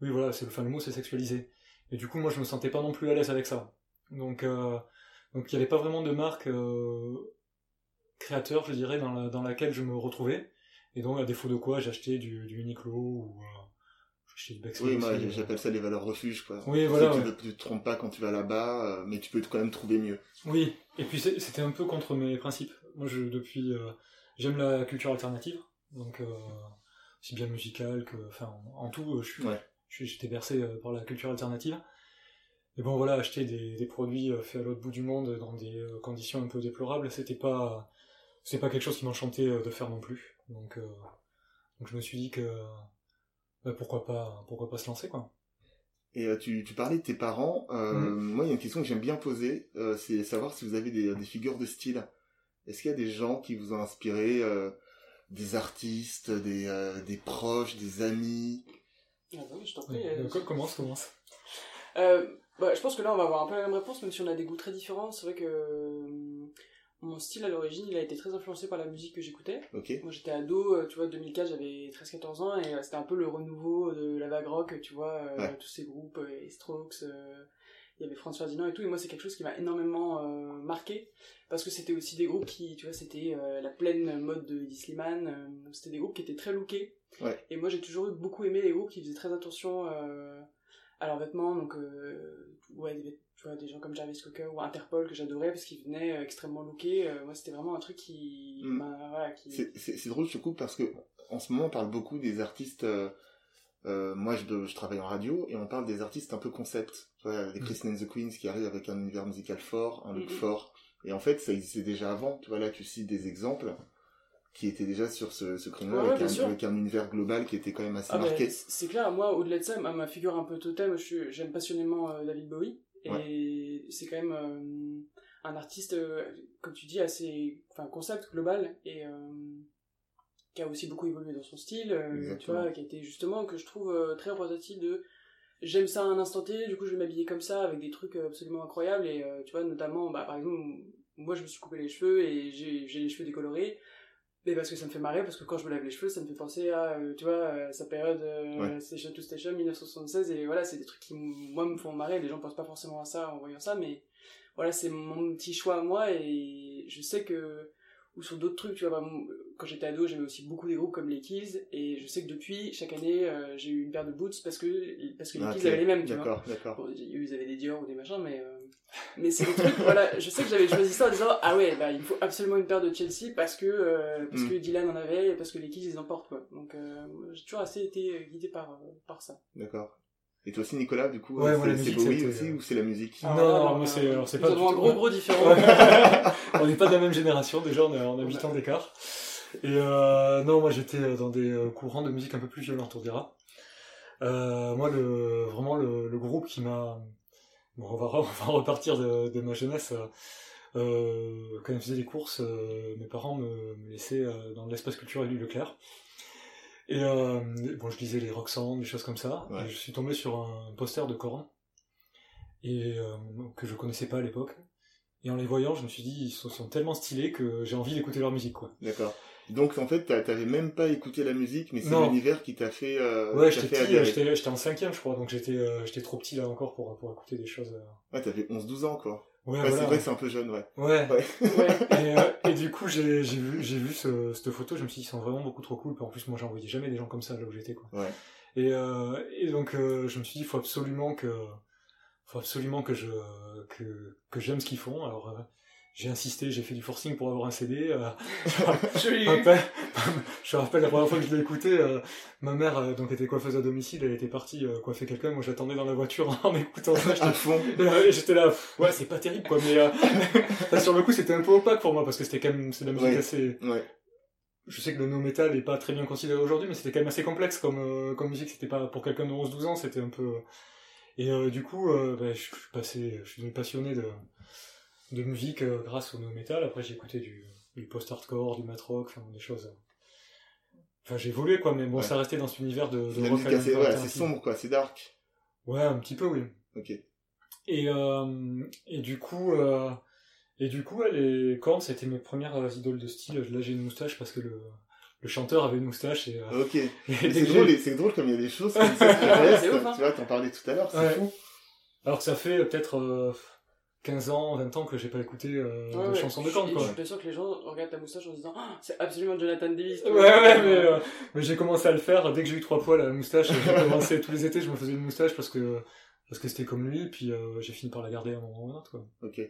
oui voilà, c'est le fin le mot, c'est sexualisé. Et du coup, moi, je me sentais pas non plus à l'aise avec ça. Donc, donc il n'y avait pas vraiment de marque créateur, je dirais, dans, la, dans laquelle je me retrouvais. Et donc, à défaut de quoi, j'ai acheté du, du Uniqlo ou euh, j'ai acheté du Oui, moi j'appelle ça les valeurs refuges quoi. Oui, Tu voilà, sais, ouais. Tu, ne te trompes pas quand tu vas là-bas, euh, mais tu peux quand même trouver mieux. Oui, et puis c'était un peu contre mes principes. Moi, je, depuis, euh, j'aime la culture alternative, donc euh, aussi bien musicale que, enfin, en, en tout, je suis, Ouais. j'étais bercé par la culture alternative. Et bon, voilà, acheter des, des produits faits à l'autre bout du monde dans des conditions un peu déplorables, c'était pas, c'était pas quelque chose qui m'enchantait de faire non plus. Donc, euh, donc je me suis dit que, bah, pourquoi pas, pourquoi pas se lancer, quoi. Et euh, tu, tu parlais de tes parents. Euh, Mhm. Moi, il y a une question que j'aime bien poser, euh, c'est savoir si vous avez des, des figures de style. Est-ce qu'il y a des gens qui vous ont inspiré, euh, des artistes, des, euh, des proches, des amis? Ah bah oui, je t'en prie. Ouais, euh, commence, commence. Euh, bah, je pense que là, on va avoir un peu la même réponse, même si on a des goûts très différents. C'est vrai que euh, mon style à l'origine, il a été très influencé par la musique que j'écoutais. Moi, j'étais ado, euh, tu vois, 2004, j'avais 13-14 ans, et euh, c'était un peu le renouveau de la vague rock, tu vois, euh, tous ces groupes, les Strokes, euh, il y avait François Ferdinand et tout, et moi c'est quelque chose qui m'a énormément euh, marqué, parce que c'était aussi des groupes qui, tu vois, c'était la pleine mode de Eddie Slimane, euh, c'était des groupes qui étaient très lookés, Ouais. et moi j'ai toujours eu beaucoup aimé les groupes qui faisaient très attention à leurs vêtements, donc ouais, des, tu vois, des gens comme Jarvis Cocker ou Interpol que j'adorais parce qu'ils venaient euh, extrêmement lookés, euh, moi c'était vraiment un truc qui, Mm. voilà, qui... C'est- drôle, je te coupe, parce que en ce moment, on parle beaucoup des artistes. euh, moi, je, je travaille en radio et on parle des artistes un peu concept. Tu vois, les Mm. Christine and the Queens qui arrivent avec un univers musical fort, un look Mhm. fort. Et en fait, ça existait déjà avant. Tu vois, là, tu cites des exemples qui étaient déjà sur ce, ce créneau Ouais, avec, un, avec un univers global qui était quand même assez Ah ben, marqué. c'est clair, moi au-delà de ça, ma, ma figure un peu totem, j'aime passionnément euh, David Bowie. Et c'est quand même euh, un artiste, euh, comme tu dis, assez. Enfin, concept global et euh, qui a aussi beaucoup évolué dans son style, tu vois, qui a été justement, que je trouve très représentatif de. J'aime ça à un instant T, du coup je vais m'habiller comme ça avec des trucs absolument incroyables et tu vois, notamment, bah, par exemple, moi je me suis coupé les cheveux et j'ai les cheveux décolorés. Mais parce que ça me fait marrer, parce que quand je me lave les cheveux, ça me fait penser à, euh, tu vois, sa période euh, Ouais. Station to Station 1976, et voilà, c'est des trucs qui, moi, me font marrer, les gens pensent pas forcément à ça en voyant ça, mais voilà, c'est mon petit choix à moi, et je sais que, ou sur d'autres trucs, tu vois, bah, quand j'étais ado, j'aimais aussi beaucoup des groupes comme les Kills, et je sais que depuis, chaque année, euh, j'ai eu une paire de boots parce que, parce que les Ah, Kills avaient les mêmes, tu vois. D'accord, d'accord. Bon, ils avaient des Dior ou des machins, mais, euh, mais c'est des trucs, voilà, je sais que j'avais choisi ça en disant, ah ouais, bah, il faut absolument une paire de Chelsea parce que, euh, parce Mm. que Dylan en avait, et parce que les Kills ils en portent, quoi. Donc, euh, j'ai toujours assez été guidé par, euh, par ça. D'accord. Et toi aussi, Nicolas, du coup, Ouais, euh, c'est Bowie c'était, aussi euh, ou c'est la musique Non, là, non, bah, moi, c'est- nous pas du avons un tout- gros, gros différent. [LAUGHS] on n'est pas de la même génération, déjà, on a, on a 8 ans d'écart. Et euh, non, moi j'étais euh, dans des euh, courants de musique un peu plus violents, on dira. Euh, moi, le, vraiment, le, le groupe qui m'a. Bon, on va, re- [LAUGHS] on va repartir de, de ma jeunesse. euh, euh, quand je faisais les courses, euh, mes parents me, me laissaient euh, dans l'espace culturel du Leclerc. Et bon, je lisais les Roxanne, des choses comme ça. Ouais. Et je suis tombé sur un poster de Korn et que je connaissais pas à l'époque. Et en les voyant, je me suis dit, ils sont, sont tellement stylés que j'ai envie d'écouter leur musique, quoi. D'accord. Donc, en fait, t'a- t'avais même pas écouté la musique, mais c'est l'univers qui t'a fait, euh, Ouais, j'étais en cinquième, je crois, donc j'étais euh, j'étais trop petit là encore pour, pour écouter des choses. euh. Ouais, t'avais 11-12 ans, quoi. Ouais, Ouais, voilà. c'est vrai que c'est un peu jeune, ouais. Ouais. Ouais. Ouais. et, [LAUGHS] euh, et du coup, j'ai vu, j'ai vu ce, cette photo, je me suis dit, ils sont vraiment beaucoup trop cool. En plus, moi, j'en voyais jamais des gens comme ça là où j'étais, quoi. Ouais. Et, euh, et donc, euh, je me suis dit, il faut absolument que, faut absolument que je, que, que j'aime ce qu'ils font. Alors, euh, j'ai insisté, j'ai fait du forcing pour avoir un CD. euh, [LAUGHS] Je eu. rappelle, je me rappelle la première fois que je l'ai écouté, euh, ma mère, euh, donc était coiffeuse à domicile, elle était partie euh, coiffer quelqu'un. Moi, j'attendais dans la voiture [LAUGHS] en écoutant ça. À fond. [LAUGHS] Et, J'étais là, ouais, c'est pas terrible, quoi. Mais euh, sur le coup, c'était un peu opaque pour moi parce que c'était quand même, c'est de la musique Ouais. assez. Ouais. Je sais que le no metal est pas très bien considéré aujourd'hui, mais c'était quand même assez complexe comme euh, comme musique. C'était pas pour quelqu'un de 11-12 ans, c'était un peu. Et euh, du coup, euh, bah, je suis passé, je suis devenu passionné de de musique grâce au no metal. Après, j'ai écouté du du post-hardcore, du mat rock, enfin des choses. euh. Enfin, j'ai évolué quoi, mais bon, Ouais. ça restait dans cet univers de, de C'est rock alternatif. sombre, quoi. C'est dark. Ouais, un petit peu, oui. Ok. Et, euh, et du coup, euh, et du coup, ouais, les Korn, c'était mes premières euh, idoles de style. Là, j'ai une moustache parce que le, le chanteur avait une moustache et, euh, Ok. [LAUGHS] C'est drôle, c'est drôle comme il y a des choses comme ça qui [LAUGHS] restent. c'est ouf, hein. Tu vois, t'en parlais tout à l'heure, c'est Ouais. fou. Alors que ça fait peut-être euh, 15 ans, 20 ans que j'ai pas écouté euh, Ouais, de ouais. chansons de et quoi. Je suis pas sûr que les gens regardent ta moustache en se disant Ah, c'est absolument Jonathan Davis. Ouais, ouais, mais, euh, mais j'ai commencé à le faire dès que j'ai eu trois poils à la moustache. J'ai [LAUGHS] commencé tous les étés, je me faisais une moustache parce que parce que c'était comme lui, puis euh, j'ai fini par la garder à un moment ou à un autre, quoi. Ok.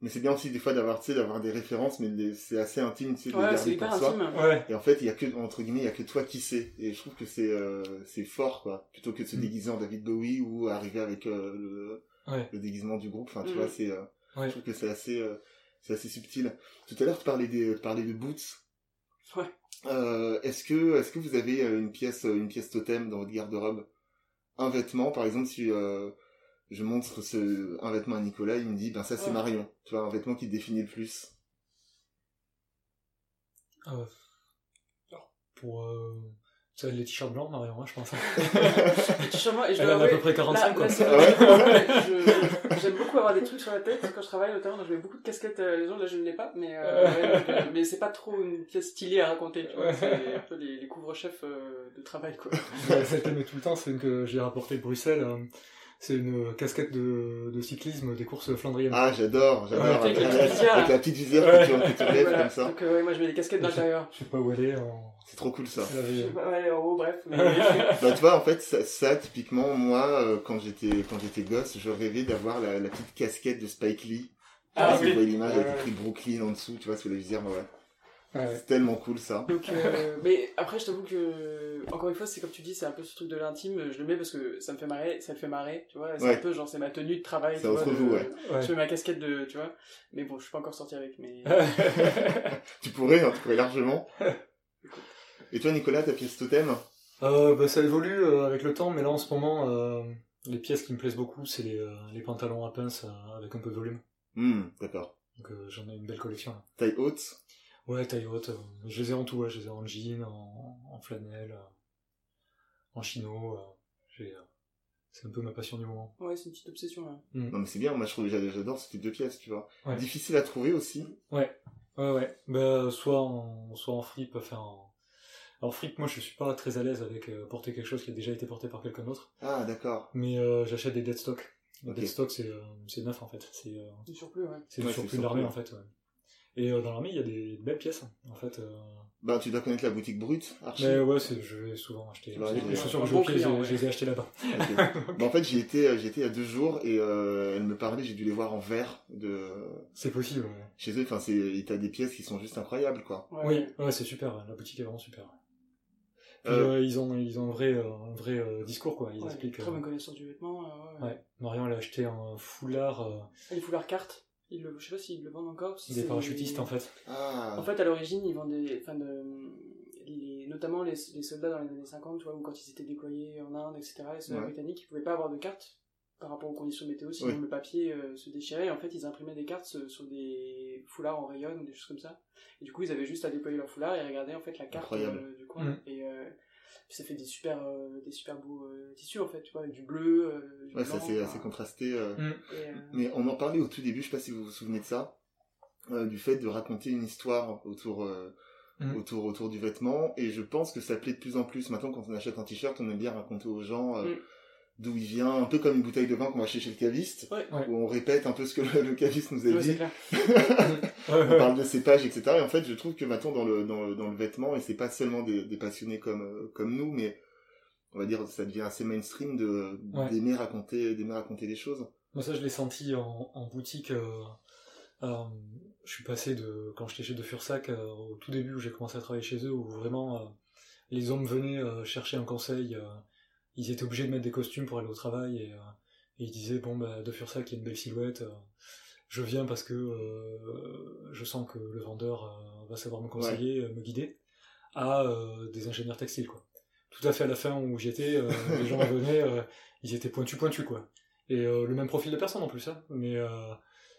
Mais c'est bien aussi des fois d'avoir, des références, mais c'est assez intime, tu sais, de Ouais, garder c'est hyper pour soi. intime. Ouais, Et en fait, il y a que, entre guillemets, il y a que toi qui sais. Et je trouve que c'est, euh, c'est fort, quoi. Plutôt que de se Mm. déguiser en David Bowie ou arriver avec euh, le, ouais, le déguisement du groupe. Enfin, tu Mm. vois, c'est, euh, ouais. je trouve que c'est assez, euh, c'est assez subtil. Tout à l'heure, tu parlais des, tu parlais de Boots. Ouais. Euh, est-ce que, est-ce que vous avez une pièce, une pièce totem dans votre garde-robe? Un vêtement, par exemple, si, euh, je montre ce, un vêtement à Nicolas, il me dit, ben ça c'est Ouais. Marion. Tu vois, un vêtement qui te définit le plus. Euh, alors, pour euh, ça, les t-shirts blancs, Marion, hein, je pense. Tu sais, moi, et je Elle en a à peu près 45, là- quoi. Je- J'aime beaucoup avoir des trucs sur la tête quand je travaille, notamment. Je mets beaucoup de casquettes à la maison, là je ne l'ai pas, mais, euh, ouais, donc, euh, mais c'est pas trop une pièce stylée à raconter. tu vois, Ouais. C'est un peu les, les couvre-chefs euh, de travail, quoi. Ouais, Celle qu'elle met tout le temps, c'est une que j'ai rapportée de Bruxelles. Euh, C'est une casquette de, de cyclisme des courses flandriennes. Ah, j'adore, j'adore. Ouais, avec, avec la avec- petite visière, avec là. la petite visière Ouais. que tu, que tu lèves Voilà. comme ça. Donc, euh, ouais, moi je mets des casquettes d'intérieur. Je sais pas où aller. En... C'est trop cool ça. Elle Je sais pas, en haut, bref. Mais... [LAUGHS] Bah, tu vois, en fait, ça, ça, typiquement, moi, euh, quand j'étais quand j'étais gosse, je rêvais d'avoir la, la petite casquette de Spike Lee. Ah Si oui. vous voyez l'image avec écrit Brooklyn en dessous, tu vois, sous la visière, ouais. Ouais. C'est tellement cool ça. Donc, euh, [LAUGHS] mais après, je t'avoue que, encore une fois, c'est comme tu dis, c'est un peu ce truc de l'intime. Je le mets parce que ça me fait marrer, ça le fait marrer, tu vois. C'est Ouais. un peu genre, c'est ma tenue de travail. Ça tu vois, entre de- vous, ouais. Ouais. Je mets ma casquette de, tu vois. Mais bon, je suis pas encore sorti avec, mais. [LAUGHS] Tu pourrais, hein, tu pourrais largement. [LAUGHS] Et toi, Nicolas, ta pièce totem? Euh, bah, ça évolue euh, avec le temps, mais là en ce moment, euh, les pièces qui me plaisent beaucoup, c'est les, euh, les pantalons à pince euh, avec un peu de volume. Hmm, d'accord. Donc euh, j'en ai une belle collection. Là. Taille haute? Ouais, taille haute. euh, je les ai en tout, ouais, je les ai en jean, en, en flanelle, euh, en chino. euh, j'ai, c'est un peu ma passion du moment. Ouais, c'est une petite obsession, là. Non, mais c'est bien, moi je trouve j'adore j'adore ce type de pièce, tu vois. Ouais. Difficile à trouver aussi. Ouais, ouais, ouais. Bah, soit en, soit en fripe, enfin en... Alors fripe, moi je suis pas très à l'aise avec euh, porter quelque chose qui a déjà été porté par quelqu'un d'autre, Ah, d'accord. mais euh, j'achète des dead stock. Les Ok. dead stock c'est euh, c'est neuf en fait, c'est euh, Du surplus, ouais. c'est du surplus de l'armée en fait. Ouais. Et euh, dans l'armée il y a des belles pièces en fait. euh, Bah, tu dois connaître la boutique brute, Archie. Mais ouais, c'est- je vais souvent acheter. Les les chaussures que j'ai bon pied, client, je, ouais. je les ai achetées là-bas. Ok. [LAUGHS] Bah, en fait, j'y étais, euh, j'y étais il y a deux jours et euh, elle me parlait, j'ai dû les voir en verre de C'est possible. Ouais. chez eux. Enfin, c'est, t'as des pièces qui sont juste incroyables, quoi. Ouais, Oui, ouais. c'est super. La boutique est vraiment super. Puis, Euh, euh, ils ont ils ont un vrai euh, un vrai euh, discours quoi. Ils Ouais, expliquent. Très euh, bonne connaissance du vêtement, euh, ouais, ouais. ouais. Marion elle a acheté un foulard euh, Ah, Les foulards cartes, ils le... je sais pas s'ils le vendent encore. si des parachutistes en fait. Ah, En fait, à l'origine, ils vendaient, enfin, de- les- notamment les, les soldats dans les années 50, tu vois, ou quand ils étaient déployés en Inde, etc., les soldats Ouais. britanniques, ils pouvaient pas avoir de cartes par rapport aux conditions météo, sinon Oui. le papier euh, se déchirait, en fait, ils imprimaient des cartes euh, sur des foulards en rayon ou des choses comme ça. Et du coup, ils avaient juste à déployer leur foulard et regarder, en fait, la carte euh, du coin. Mm. Et euh, puis ça fait des super, euh, des super beaux euh, tissus, en fait, tu vois, avec du bleu, euh, du ouais, c'est blanc. assez, contrasté. euh. et, euh, Mais on en parlait au tout début, je sais pas si vous vous souvenez de ça, euh, du fait de raconter une histoire autour, euh, Mhm. autour, autour du vêtement. Et je pense que ça plaît de plus en plus. Maintenant, quand on achète un t-shirt, on aime bien raconter aux gens euh, Mhm. D'où il vient, un peu comme une bouteille de vin qu'on va acheter chez le caviste, Ouais. Ouais. où on répète un peu ce que le, le caviste nous a ouais, dit. [LAUGHS] on parle de cépage, etc. Et en fait, je trouve que maintenant, dans le, dans le, dans le vêtement, et c'est pas seulement des, des passionnés comme, euh, comme nous, mais on va dire, ça devient assez mainstream de, Ouais. d'aimer raconter, d'aimer raconter des choses. Moi ça je l'ai senti en, en boutique. euh, euh, je suis passé de quand j'étais chez De Fursac euh, au tout début où j'ai commencé à travailler chez eux où vraiment euh, les hommes venaient euh, chercher un conseil. Ils étaient obligés de mettre des costumes pour aller au travail et, euh, et ils disaient bon bah De Fursac il y a une belle silhouette. euh, je viens parce que euh, je sens que le vendeur euh, va savoir me conseiller, me guider, à euh, des ingénieurs textiles quoi. Tout à fait à la fin où j'étais, euh, les gens [LAUGHS] venaient, euh, ils étaient pointus pointus quoi. Et euh, le même profil de personne en plus, hein. Mais euh,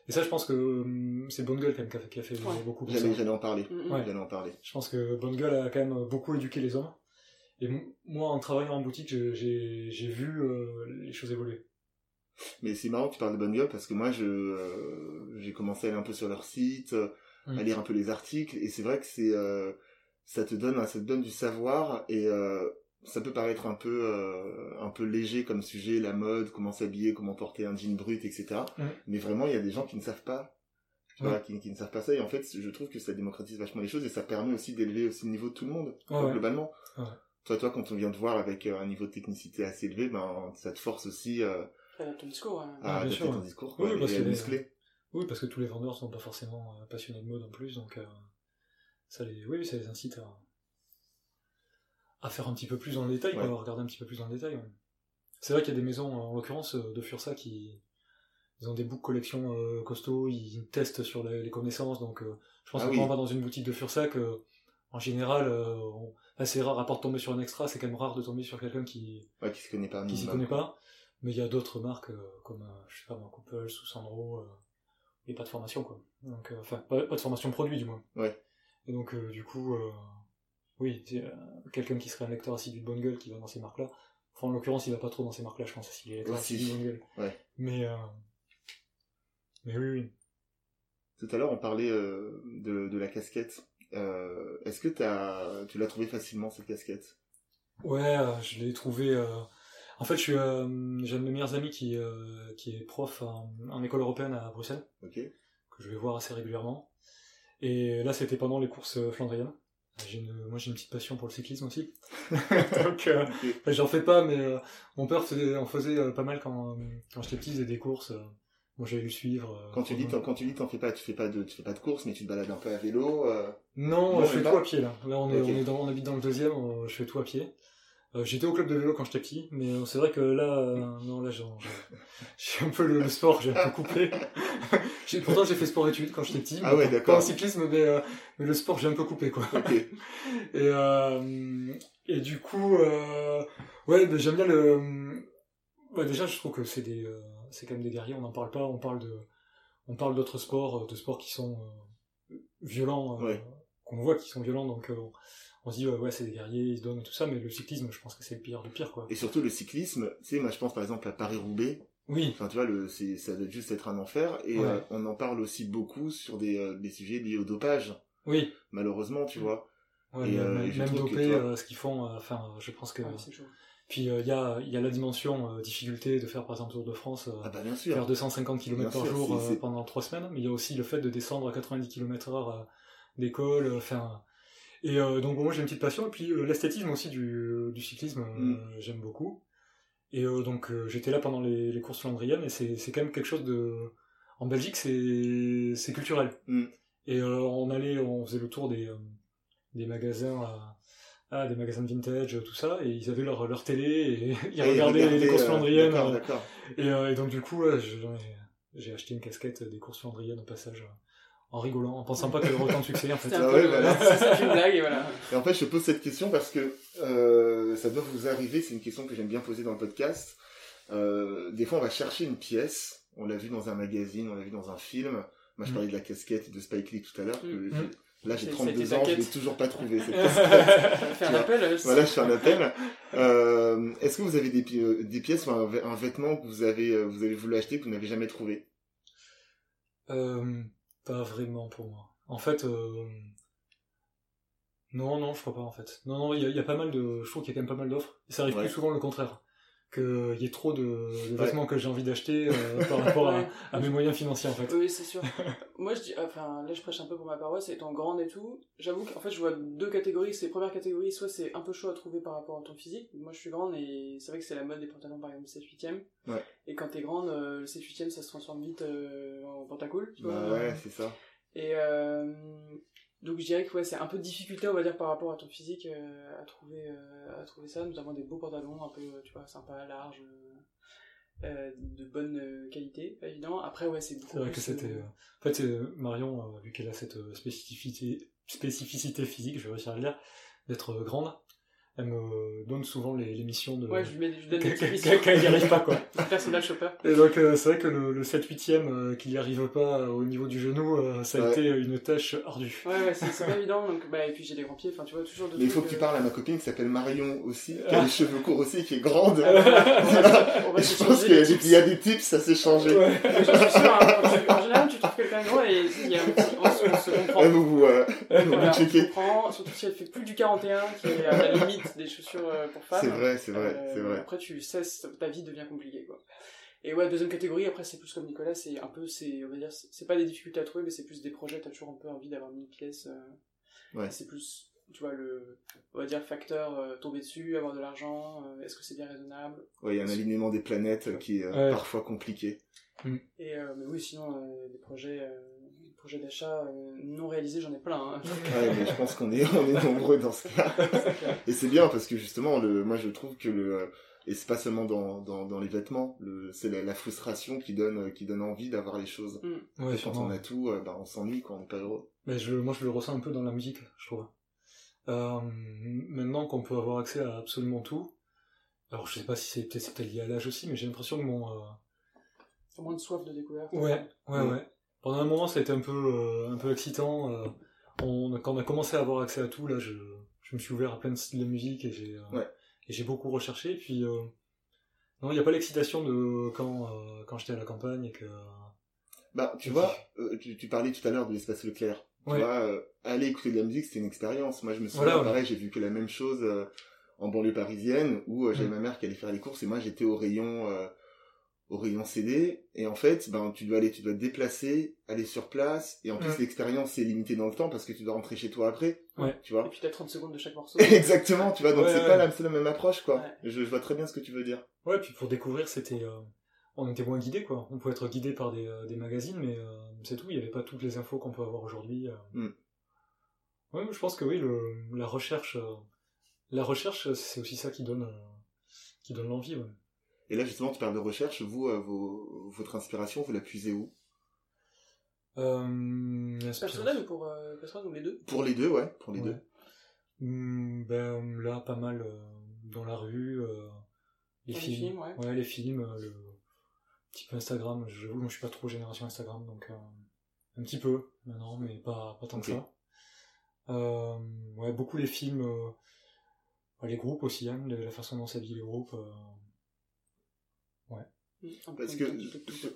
et ça, je pense que hum, c'est Bonne Gueule quand même qui a, qui a fait Ouais. beaucoup ça. J'allais, en parler. Mm, mm. Ouais. En parler. Je pense que Bonne Gueule a quand même beaucoup éduqué les hommes. Et moi, en travaillant en boutique, j'ai vu euh, les choses évoluer. Mais c'est marrant que tu parles de Bonne Gueule parce que moi, euh, j'ai commencé à aller un peu sur leur site, euh, Mm. à lire un peu les articles, et c'est vrai que c'est, euh, ça te donne, ça te donne du savoir, et ça peut paraître un peu, un peu léger comme sujet, la mode, comment s'habiller, comment porter un jean brut, etc. Mm. Mais vraiment, il y a des gens qui ne savent pas. qui, qui ne savent pas ça, et en fait, je trouve que ça démocratise vachement les choses, et ça permet aussi d'élever aussi le niveau de tout le monde, ouais. globalement. Ouais. Toi, toi, quand on vient te voir avec euh, un niveau de technicité assez élevé, ben, ça te force aussi euh, ton discours, ouais. à Ah, bien adapter sûr, ton ouais. discours, Oui, quoi, parce et à que le les- muscler. Oui, parce que tous les vendeurs sont pas forcément euh, passionnés de mode en plus, donc euh, ça les, oui, ça les incite à, à faire un petit peu plus dans le détail, quoi, à regarder un petit peu plus dans le détail. ouais. C'est vrai qu'il y a des maisons, en l'occurrence de Fursa, qui ils ont des books collection euh, costauds, ils testent sur les, les connaissances, donc euh, je pense Ah que oui. quand on va dans une boutique de Fursac, euh, en général, euh, là, c'est rare, à part de tomber sur un extra, c'est quand même rare de tomber sur quelqu'un qui, Ouais, qui se connaît pas. qui s'y connaît pas. Mais il y a d'autres marques euh, comme, euh, je sais pas, Couples ou Sandro, euh, et pas de formation quoi. Donc, euh, enfin, pas, pas de formation produit du moins. Ouais. Et donc, euh, du coup, euh, oui, euh, quelqu'un qui serait un lecteur assidu de bonne gueule qui va dans ces marques-là. Enfin, en l'occurrence, il va pas trop dans ces marques-là, je pense, s'il est lecteur assidu de bonne gueule. Ouais. Mais, euh, mais oui, oui. Tout à l'heure, on parlait euh, de, de la casquette. Euh, Est-ce que tu l'as trouvé facilement cette casquette? Ouais, euh, je l'ai trouvé. euh, En fait, je suis, euh, j'ai un de mes meilleurs amis qui, qui est prof en, en école européenne à Bruxelles, que je vais voir assez régulièrement. Et là, c'était pendant les courses flandriennes. Une, moi, j'ai une petite passion pour le cyclisme aussi. [LAUGHS] Donc, j'en fais pas, mais mon père faisait, en faisait pas mal quand, quand j'étais petit, il faisait des courses. Moi, j'allais lui suivre. euh, Quand tu t'en- quand tu dis, t'en fais pas, tu fais pas de, tu fais pas de course, mais tu te balades un peu à vélo. euh, Non, Non, je fais tout à pied là. Là, on, est, on, est dans, on habite dans le deuxième, je fais tout à pied. Euh, J'étais au club de vélo quand j'étais petit, mais euh, c'est vrai que là, euh, non, là, j'ai [LAUGHS] j'ai un peu le, le sport, j'ai un peu coupé. [LAUGHS] J'ai- Pourtant, j'ai fait sport-études quand j'étais petit. Ah ouais, d'accord. Pas en cyclisme, mais, euh, mais le sport, j'ai un peu coupé, quoi. Ok. [LAUGHS] Et, euh, et du coup, euh, ouais, ben, j'aime bien le. Ouais, déjà, je trouve que c'est des, euh, c'est quand même des guerriers. On n'en parle pas. On parle de, on parle d'autres sports, euh, de sports qui sont euh, violents, euh, Ouais. qu'on voit qui sont violents. Donc, euh, on se dit ouais, ouais, c'est des guerriers, ils se donnent et tout ça. Mais le cyclisme, je pense que c'est le pire du pire, quoi. Et surtout le cyclisme, tu sais, moi je pense par exemple à Paris-Roubaix. Oui, Enfin, tu vois, le, c'est, ça doit juste être un enfer. Et Ouais. euh, on en parle aussi beaucoup sur des, euh, des sujets liés au dopage, oui. malheureusement, tu vois. Ouais, Et, euh, même dopé, euh, ce qu'ils font, enfin, euh, je pense que. Ouais, c'est chaud. Puis euh, il y a, y a la dimension euh, difficulté de faire par exemple Tour de France. euh, Ah bah bien sûr. faire 250 km Bien par sûr, jour euh, pendant trois semaines, mais il y a aussi le fait de descendre à 90 km heure euh, d'école, euh, enfin... et euh, donc bon, moi j'ai une petite passion, et puis euh, l'esthétisme aussi du, du cyclisme, euh, Mm. j'aime beaucoup. Et euh, donc euh, j'étais là pendant les, les courses flandriennes, et c'est c'est quand même quelque chose de... En Belgique, c'est c'est culturel. Mm. Et euh, on allait, on faisait le tour des, euh, des magasins... à- ah, des magasins de vintage, tout ça, et ils avaient leur, leur télé, et [LAUGHS] ils et regardaient les courses euh, flandriennes. D'accord, euh, d'accord. et, euh, et donc du coup, ouais, j'ai acheté une casquette des courses flandriennes au passage, euh, en rigolant, en pensant pas qu'il y aurait autant de succès en fait. Ah ouais, voilà. euh, [LAUGHS] c'est une blague et voilà. Et en fait, je pose cette question parce que euh, ça doit vous arriver, c'est une question que j'aime bien poser dans le podcast. Euh, des fois, on va chercher une pièce, on l'a vu dans un magazine, on l'a vu dans un film. Moi, je Mm. parlais de la casquette et de Spike Lee tout à l'heure. que Mm. Là, j'ai C'est- 32 c'était ans, je l'ai toujours pas trouvé cette [LAUGHS] un appel. euh, Voilà, je fais un appel. Euh, Est-ce que vous avez des, pi- euh, des pièces ou un, vê- un vêtement que vous avez, vous avez voulu acheter que vous n'avez jamais trouvé? Euh, pas vraiment pour moi. En fait, euh... non, non, je crois pas en fait. Non, non, il y, a- il y a pas mal de, je trouve qu'il y a quand même pas mal d'offres. Et ça arrive Ouais. plus souvent le contraire. Qu'il y ait trop de, de Ouais. vêtements que j'ai envie d'acheter euh, par rapport à, Ouais. à mes moyens financiers en fait. Oui, c'est sûr. Moi, je dis, enfin, là, je prêche un peu pour ma paroisse, étant grande et tout. J'avoue qu'en fait, je vois deux catégories. C'est première catégorie, soit c'est un peu chaud à trouver par rapport à ton physique. Moi, je suis grande et c'est vrai que c'est la mode des pantalons, par exemple, 7-8ème. Ouais. Et quand t'es grande, euh, le 7-8ème, ça se transforme vite euh, en pantacool. Bah ouais, c'est ça. Et euh, donc, je dirais que ouais, c'est un peu de difficulté, on va dire, par rapport à ton physique euh, à trouver euh, à trouver ça, notamment des beaux pantalons un peu, tu vois, sympas, larges. euh, euh, de bonne euh, qualité, pas évident. Après, ouais, c'est beaucoup C'est vrai que c'était. euh, euh, En fait, euh, Marion, euh, vu qu'elle a cette euh, spécificité, spécificité physique, je vais réussir à le dire, d'être euh, grande, elle me donne souvent les, les missions de. Ouais, je lui mets je lui donne des petites missions. qu'elle n'y arrive pas, quoi. [LAUGHS] Personal shopper. Et donc, euh, c'est vrai que le, le 7-8ème euh, qui n'y arrive pas euh, au niveau du genou, euh, ça a Ouais. été une tâche ardue. Ouais, ouais, c'est c'est pas évident. Donc, bah, et puis j'ai des grands pieds, enfin, tu vois, toujours de Mais il faut que tu parles à ma copine qui s'appelle Marion aussi, qui a les cheveux courts aussi, qui est grande. [LAUGHS] on va [LAUGHS] je pense qu'il y, a les des- tips. il y a des tips, ça s'est changé. Ouais. J'en suis sûr, hein, quand tu- de grand et il y a un petit, on, se- on se comprend. Vous, vous, euh, vous Voilà, comprend, surtout si elle fait plus du 41, qui est à la limite des chaussures euh, pour femmes. C'est vrai, c'est vrai, Euh, c'est vrai. Après, tu cesses, ta vie devient compliquée, quoi. Et ouais, deuxième catégorie, après, c'est plus comme Nicolas, c'est un peu, c'est, on va dire, c'est pas des difficultés à trouver, mais c'est plus des projets, t'as toujours un peu envie d'avoir une pièce. euh, Ouais. C'est plus, tu vois, le, on va dire, facteur euh, tomber dessus, avoir de l'argent, euh, est-ce que c'est bien raisonnable? Ouais, il y a un alignement des planètes qui est euh, Ouais. parfois compliqué. Et euh, mais oui, sinon, euh, des projets, euh, des projets d'achat euh, non réalisés, j'en ai plein. hein. Ouais, [LAUGHS] mais je pense qu'on est, on est nombreux dans ce cas. [LAUGHS] Et c'est bien parce que justement, le, moi je trouve que le, et c'est pas seulement dans, dans, dans les vêtements, le, c'est la, la frustration qui donne, qui donne envie d'avoir les choses. Ouais, Et quand on a tout, euh, bah, on s'ennuie quand on n'est pas heureux. Mais je, moi, je le ressens un peu dans la musique, je trouve. Euh, maintenant qu'on peut avoir accès à absolument tout, alors je sais pas si c'est peut-être c'est peut-être lié à l'âge aussi, mais j'ai l'impression que mon... moins de soif de découverte. Ouais, ouais, Mm. ouais. Pendant un moment, ça a été un peu, euh, un peu excitant. euh, on, quand on a commencé à avoir accès à tout, là, je, je me suis ouvert à plein de styles de musique et j'ai euh, Ouais. et j'ai beaucoup recherché. Et puis, euh, non, il n'y a pas l'excitation de quand, euh, quand j'étais à la campagne et que... Bah, tu vois, euh, tu, tu parlais tout à l'heure de l'espace Leclerc. Tu Ouais. vois, euh, aller écouter de la musique, c'était une expérience. Moi, je me souviens, Voilà, pareil, j'ai vu que la même chose. euh, en banlieue parisienne où euh, j'avais Mm. ma mère qui allait faire les courses et moi j'étais au rayon euh, au rayon CD et en fait ben tu dois aller tu dois te déplacer aller sur place et en plus l'expérience c'est limité dans le temps parce que tu dois rentrer chez toi après Ouais. tu vois Et puis t'as 30 secondes de chaque morceau. [LAUGHS] exactement tu vois donc Ouais, c'est ouais. pas la, c'est la même approche quoi Ouais. je, je vois très bien ce que tu veux dire Ouais, puis pour découvrir, c'était, euh, on était moins guidé quoi. On pouvait être guidé par des, euh, des magazines, mais euh, c'est tout. Il n'y avait pas toutes les infos qu'on peut avoir aujourd'hui. euh. Mm. Ouais, je pense que oui, le, la recherche, euh, la recherche, c'est aussi ça qui donne, euh, qui donne l'envie. Ouais. Et là justement tu parles de recherche vous euh, vos, votre inspiration vous la puisez où? Euh, Personnel ou pour euh, personnel ou les deux? Pour les deux ouais pour les Ouais. deux Hmm, ben là, pas mal euh, dans la rue, euh, les Dans les films, films, ouais. les films, euh, le petit peu Instagram. J'avoue, moi, je suis pas trop génération Instagram, donc euh, un petit peu maintenant, mais pas pas tant que ça. Euh, ouais, beaucoup les films, euh, ouais, les groupes aussi, hein, la façon dont s'habillent les groupes. euh, Parce que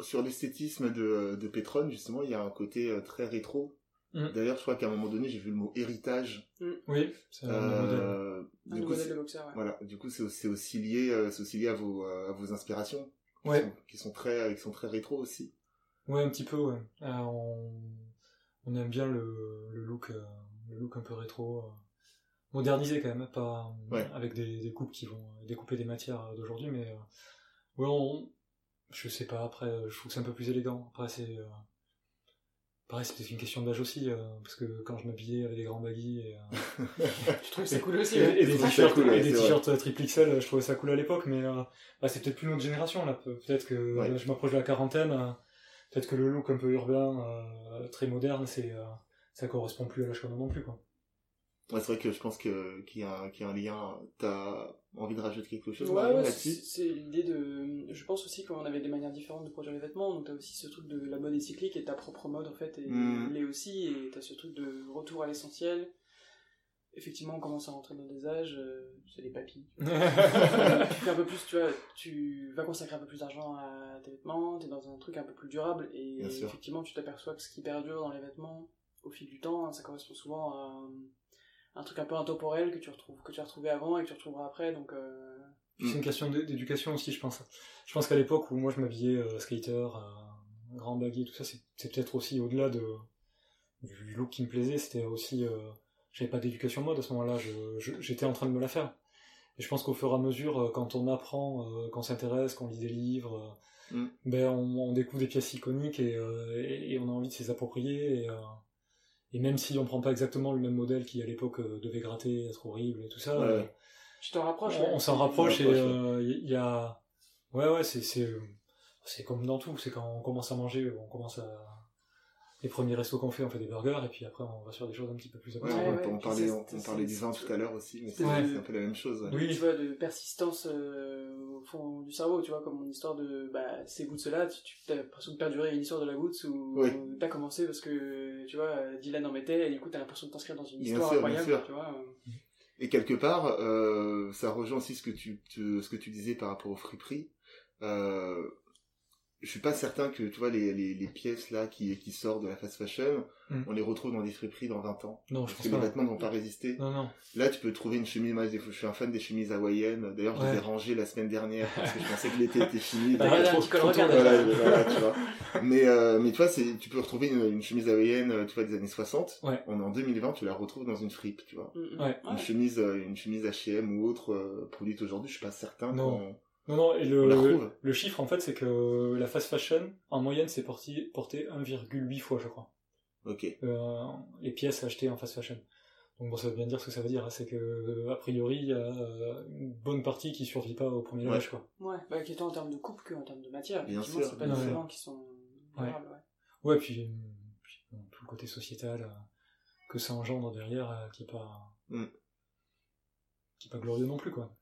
sur, l'esthétisme de, de Petron, justement, il y a un côté euh, très rétro. Mm. D'ailleurs, je crois qu'à un moment donné, j'ai vu le mot héritage. Oui, c'est un modèle. Euh, Un du nouveau coup, modèle c'est- de boxeur, ouais. voilà. Du coup, c'est aussi, lié, euh, c'est aussi lié à vos, euh, à vos inspirations, qui, Ouais. sont, qui sont très, qui sont très rétro aussi. Ouais, un petit peu, ouais. Euh, on... on aime bien le, le look, euh, le look un peu rétro, euh, modernisé quand même, pas Ouais. avec des, des coupes qui vont découper des matières d'aujourd'hui, mais euh, ouais, on... je sais pas. Après, euh, je trouve que c'est un peu plus élégant. Après, c'est euh, pareil, c'est peut-être une question d'âge aussi, euh, parce que quand je m'habillais avec des grands baggy et, euh, [LAUGHS] Je trouve c'est cool aussi. et, et des t-shirts cool, ouais, euh, triple XL, je trouvais ça cool à l'époque, mais euh, bah, c'est peut-être plus notre génération là. Pe- Peut-être que Ouais. je m'approche de la quarantaine, peut-être que le look un peu urbain, très moderne, c'est ça correspond plus à l'âge qu'on a non plus quoi. Ouais, c'est vrai que je pense que, qu'il y a, qu'il y a un lien. T'as envie de rajouter quelque chose Ouais, ouais, là-dessus c'est l'idée de. Je pense aussi qu'on avait des manières différentes de produire les vêtements, donc t'as aussi ce truc de la mode est cyclique et ta propre mode en fait, et Mm. l'est aussi, et t'as ce truc de retour à l'essentiel. Effectivement, on commence à rentrer dans des âges, euh, c'est les papilles. [LAUGHS] tu fais un peu plus, tu vois, tu vas consacrer un peu plus d'argent à tes vêtements, t'es dans un truc un peu plus durable, et effectivement, tu t'aperçois que ce qui perdure dans les vêtements, au fil du temps, ça correspond souvent à un, truc un peu intemporel que tu retrouves, que tu as retrouvé avant et que tu retrouveras après, donc. Euh... C'est une question d'é- d'éducation aussi, je pense. Je pense qu'à l'époque où moi je m'habillais euh, skater, euh, grand baggy, tout ça, c'est c'est peut-être aussi au-delà de du look qui me plaisait, c'était aussi euh, j'avais pas d'éducation mode à ce moment-là, j'étais en train de me la faire. Et je pense qu'au fur et à mesure, quand on apprend, euh, qu'on s'intéresse, qu'on lit des livres, euh, Mm. ben on, on découvre des pièces iconiques et, euh, et, et on a envie de se les approprier. Et, euh, et même si on prend pas exactement le même modèle qui à l'époque euh, devait gratter, être horrible et tout ça, Ouais. euh, Tu t'en rapproches, on, s'en rapproche et rapproche, euh, il y a ouais ouais c'est c'est c'est comme dans tout c'est quand on commence à manger on commence à les premiers restos qu'on fait on fait des burgers et puis après on va sur des choses un petit peu plus Ouais, on, ouais, on parlait, on, parlait du vin tout à l'heure aussi, mais c'est un peu la même chose. ouais. Oui. tu vois, de persistance euh, au fond du cerveau, tu vois, comme mon histoire de bah, ces gouttes là, tu, tu as l'impression de perdurer une histoire de la goutte où Oui. t'as commencé parce que tu vois, Dylan en mettait, et du coup t'as l'impression de t'inscrire dans une Bien histoire sûr, bien incroyable, sûr. tu vois. euh. Et quelque part, euh, ça rejoint aussi ce que tu, ce que tu disais par rapport au friperie. Euh, je suis pas certain que tu vois les, les, les pièces là qui, qui sortent de la fast fashion, Mm. on les retrouve dans des friperies dans 20 ans. non je Parce pense que les pas vêtements n'ont pas résisté. non non Là, tu peux trouver une chemise. Moi, je suis un fan des chemises hawaïennes. D'ailleurs, je les ai rangées la semaine dernière parce que je pensais que l'été était fini. Ah, Donc, Voilà, trop- trop regard tôt, voilà, déjà. voilà, tu vois. Mais, euh, mais tu vois, c'est, tu peux retrouver une, une chemise hawaïenne, euh, tu vois, des années 60. Ouais. On est en 2020, tu la retrouves dans une fripe, tu vois. Mm, mm. Ouais. Une chemise, euh, une chemise H&M ou autre euh, produite aujourd'hui, je suis pas certain. Non. Non non et le le chiffre en fait c'est que la fast fashion en moyenne c'est porté porté 1,8 fois je crois Ok. euh, les pièces achetées en fast fashion donc bon ça veut bien dire ce que ça veut dire hein, c'est que euh, a priori il y a euh, une bonne partie qui survit pas au premier Ouais. lavage quoi Ouais, bah, qui est tant en termes de coupe qu'en termes de matière. Bien sûr, c'est pas bien des vêtements qui sont Ouais. durables, ouais. Ouais, puis, puis bon, tout le côté sociétal euh, que ça engendre derrière, euh, qui est pas, Mm. qui est pas glorieux non plus, quoi.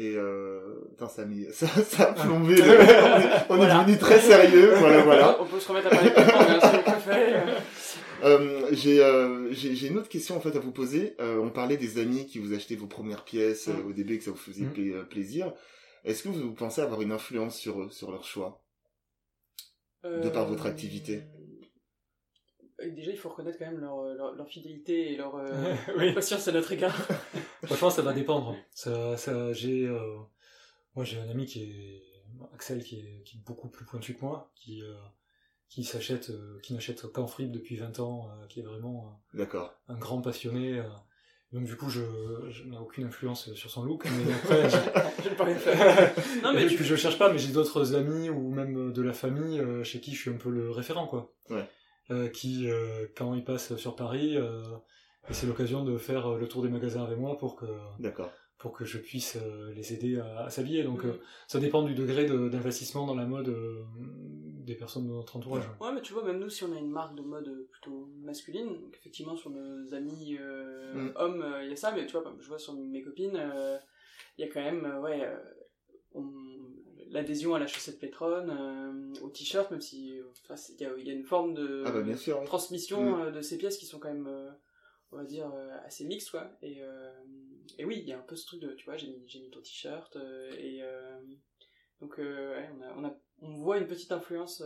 Et euh, putain, ça a mis, [LAUGHS] ça, ça a Ah. plombé. le- on est, on est Voilà. devenu très sérieux. Voilà, voilà. On peut se remettre à parler de café. Euh, j'ai, euh, j'ai, j'ai une autre question en fait à vous poser. Euh, on parlait des amis qui vous achetaient vos premières pièces euh, Mm. au début et que ça vous faisait Mm. pla- plaisir. Est-ce que vous pensez avoir une influence sur eux, sur leur choix? De par votre activité? Déjà, il faut reconnaître quand même leur, leur, leur fidélité et leur euh, oui. patience à notre égard. [LAUGHS] Franchement, ça va dépendre. Ça, ça, j'ai, euh, moi, j'ai un ami qui est Axel, qui est, qui est beaucoup plus pointu que moi, qui, euh, qui s'achète, euh, qui n'achète qu'en fripe depuis 20 ans, euh, qui est vraiment D'accord. euh, un grand passionné. euh. donc du coup, je, je n'ai aucune influence sur son look, mais après, je, [LAUGHS] je ne peux rien faire. [LAUGHS] non, mais et tu, puis je cherche pas, mais j'ai d'autres amis ou même de la famille euh, chez qui je suis un peu le référent, quoi. Ouais. Euh, qui, euh, quand ils passent sur Paris, euh, c'est l'occasion de faire le tour des magasins avec moi pour que D'accord. pour que je puisse euh, les aider à, à s'habiller. Donc euh, ça dépend du degré de- d'investissement dans la mode euh, des personnes de notre entourage. Ouais, mais tu vois, même nous, si on a une marque de mode plutôt masculine, donc effectivement, sur nos amis euh, Mm. hommes, euh, il y a ça, mais tu vois, comme je vois sur mes copines, euh, il y a quand même, euh, ouais, euh, on- l'adhésion à la chaussette Petron, euh, au t-shirt, même si enfin, il y, y a une forme de Ah bah bien sûr. oui. transmission Mm. euh, de ces pièces qui sont quand même, euh, on va dire, assez mixtes, quoi. Et, et oui, il y a un peu ce truc de, tu vois, j'ai mis, j'ai mis ton t-shirt, et donc, ouais, on, a, on, a, on voit une petite influence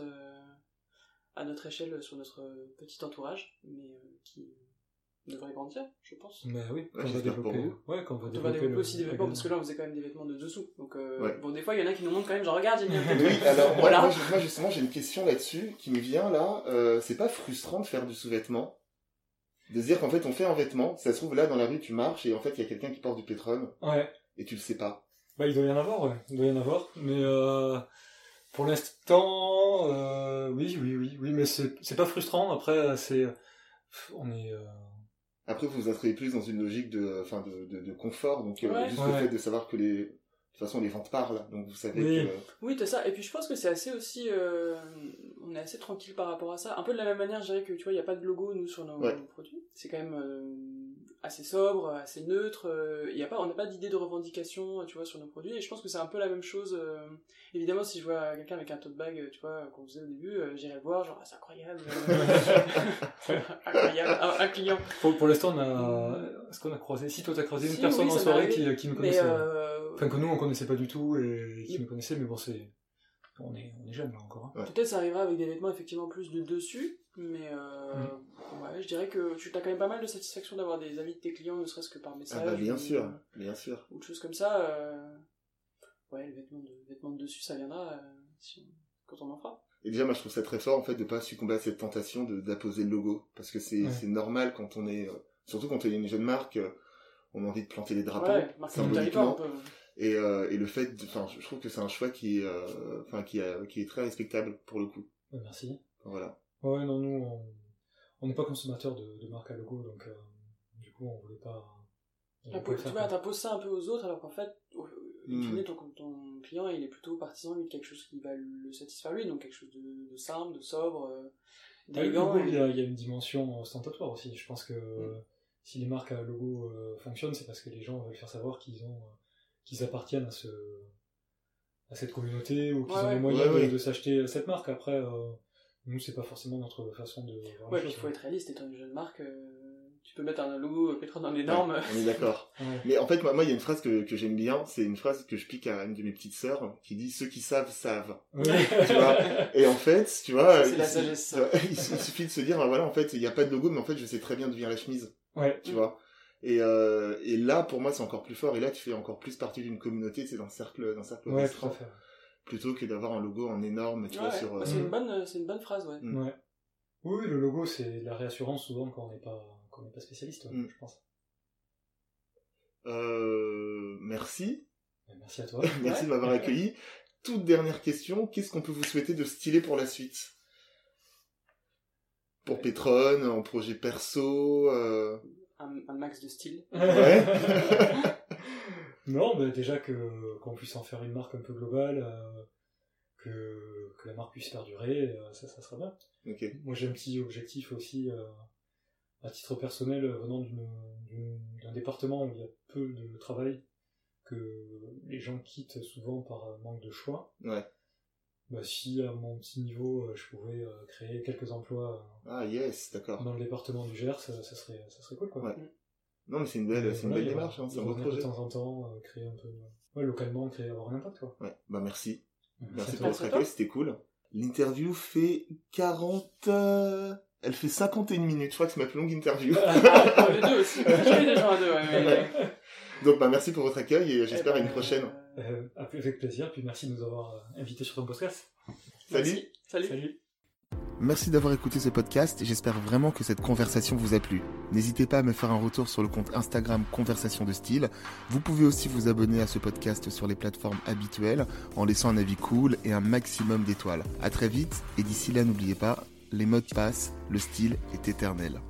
à notre échelle sur notre petit entourage, mais qui devrait grandir, je pense. Mais oui, Ouais, quand on va développer, vous. ouais, quand on va On va développer, le- aussi des vêtements, parce que là, on faisait quand même des vêtements de dessous. Donc, euh, Ouais. bon, des fois, il y en a qui nous montrent quand même, genre, regarde, j'ai mis un [LAUGHS] peu de... Oui, alors moi, Voilà. moi, je- moi, justement j'ai une question là-dessus qui me vient là. Euh, c'est pas frustrant de faire du sous-vêtement? De se dire qu'en fait on fait un vêtement, ça se trouve là dans la rue tu marches et en fait il y a quelqu'un qui porte du pétrole Ouais, et tu le sais pas. bah il doit y en avoir, ouais, il doit y en avoir. Mais euh, pour l'instant, euh, oui, oui, oui, oui, mais c'est c'est pas frustrant. Après, c'est, on est, euh, Après vous vous inscrivez plus dans une logique de, enfin de, de, de confort, donc euh, Ouais. juste le fait de savoir que les, de toute façon les ventes parlent, donc vous savez Oui. que. Oui, t'as ça. Et puis je pense que c'est assez aussi. euh, on est assez tranquille par rapport à ça. Un peu de la même manière, je dirais que tu vois, il n'y a pas de logo, nous, sur nos Ouais. produits. C'est quand même euh, assez sobre, assez neutre. euh, Il y a pas, on n'a pas d'idée de revendication, tu vois, sur nos produits. Et je pense que c'est un peu la même chose. euh, évidemment, si je vois quelqu'un avec un tote bag, tu vois, qu'on faisait au début, euh, j'irais le voir, genre, ah, c'est incroyable. [LAUGHS] incroyable. Un, un client. pour, pour l'instant, on a, est-ce qu'on a croisé Si toi t'as croisé une Si, personne oui, en soirée qui, qui nous Mais connaissait? euh, Enfin que nous on connaissait pas du tout et qui nous connaissait, mais bon c'est, on est, on est jeunes là encore. hein. Ouais. Peut-être ça arrivera avec des vêtements effectivement plus de dessus, mais euh, Mm. ouais, je dirais que tu as quand même pas mal de satisfaction d'avoir des avis de tes clients, ne serait-ce que par message. Ah bah bien ou, sûr, bien sûr. Ou de choses comme ça. euh, Ouais, le vêtement de, vêtement de dessus, ça viendra euh, si on- quand on en fera. Et déjà, moi, je trouve ça très fort, en fait, de pas succomber à cette tentation de d'apposer le logo. Parce que c'est Ouais. c'est normal quand on est, euh, surtout quand on est une jeune marque, euh, on a envie de planter les drapeaux. ouais, marquer territoire un symboliquement. peu. Et, euh, et le fait, enfin, je trouve que c'est un choix qui est, euh, enfin, qui, est très respectable pour le coup. Merci. Voilà. Ouais, non, nous, on on n'est pas consommateur de, de marques à logo, donc euh, du coup, on voulait pas. on voulait T'impo- pas le Tu vois, t'imposes ça un peu aux autres, alors qu'en fait, au- in Mm. fine, ton, ton client, il est plutôt partisan lui, de quelque chose qui va le satisfaire lui, donc quelque chose de, de simple, de sobre, Ah, d'élégant. logo, et- il y, a, il y a une dimension ostentatoire aussi. Je pense que Mm. si les marques à logo euh, fonctionnent, c'est parce que les gens veulent faire savoir qu'ils ont, euh, qu'ils appartiennent à ce, à cette communauté ou qu'ils Ouais, ont les moyens Ouais, de, ouais. de s'acheter cette marque. Après, euh, nous, c'est pas forcément notre façon de Ouais, les puis il faut être réaliste, étant une jeune marque, euh, tu peux mettre un logo Petron en énorme. Ouais, on est d'accord. [LAUGHS] Ouais. Mais en fait, moi, moi, il y a une phrase que, que j'aime bien. C'est une phrase que je pique à une de mes petites sœurs qui dit ceux qui savent savent. Ouais. Tu vois [LAUGHS] Et en fait, tu vois, il, la sagesse, [LAUGHS] il suffit de se dire, voilà, en fait, il n'y a pas de logo, mais en fait, je sais très bien d'où vient la chemise. Ouais. tu vois. Et, euh, et là, pour moi, c'est encore plus fort. Et là, tu fais encore plus partie d'une communauté, c'est dans le cercle, dans le cercle Ouais, tout restreint, à fait. plutôt que d'avoir un logo en énorme, tu Ouais, vois, ouais. sur. Euh, c'est une bonne, c'est une bonne phrase, ouais. Mm. Ouais. Oui, oui, le logo, c'est la réassurance souvent quand on n'est pas, quand on n'est pas spécialiste, ouais, Mm. je pense. euh, merci, Ouais, Merci à toi. [LAUGHS] merci de m'avoir accueilli. Toute dernière question, qu'est-ce qu'on peut vous souhaiter de stylé pour la suite? Pour Petron, en projet perso, euh... Un, un max de style. [LAUGHS] ouais. [LAUGHS] non, bah, déjà que qu'on puisse en faire une marque un peu globale, euh, que, que la marque puisse perdurer, euh, ça, ça sera bien. ok. Moi, j'ai un petit objectif aussi, euh, à titre personnel, venant d'un département où il y a peu de travail, que les gens quittent souvent par manque de choix. Ouais. Bah, si à mon petit niveau, euh, je pouvais euh, créer quelques emplois Ah yes, d'accord. euh, dans le département du Gers, ça, ça serait, ça serait cool, quoi. Ouais. Non, mais c'est une belle, c'est une démarche, hein, c'est un beau projet. De temps en temps, euh, créer un peu, ouais, localement, créer, avoir un impact, quoi. Ouais, bah merci. Merci pour votre accueil, c'était cool. L'interview fait 41 Elle fait 51 minutes, je crois que c'est ma plus longue interview. [LAUGHS] Ah, deux aussi. [LAUGHS] Deux, ouais. Ouais. Donc bah merci pour votre accueil et j'espère Eh à une ben, prochaine. Euh, euh, avec plaisir, puis merci de nous avoir euh, invités sur ton podcast. Salut. merci. Salut. Salut. Merci d'avoir écouté ce podcast et j'espère vraiment que cette conversation vous a plu. N'hésitez pas à me faire un retour sur le compte Instagram Conversation de Style. Vous pouvez aussi vous abonner à ce podcast sur les plateformes habituelles en laissant un avis cool et un maximum d'étoiles. À très vite et d'ici là n'oubliez pas, les modes passent, le style est éternel.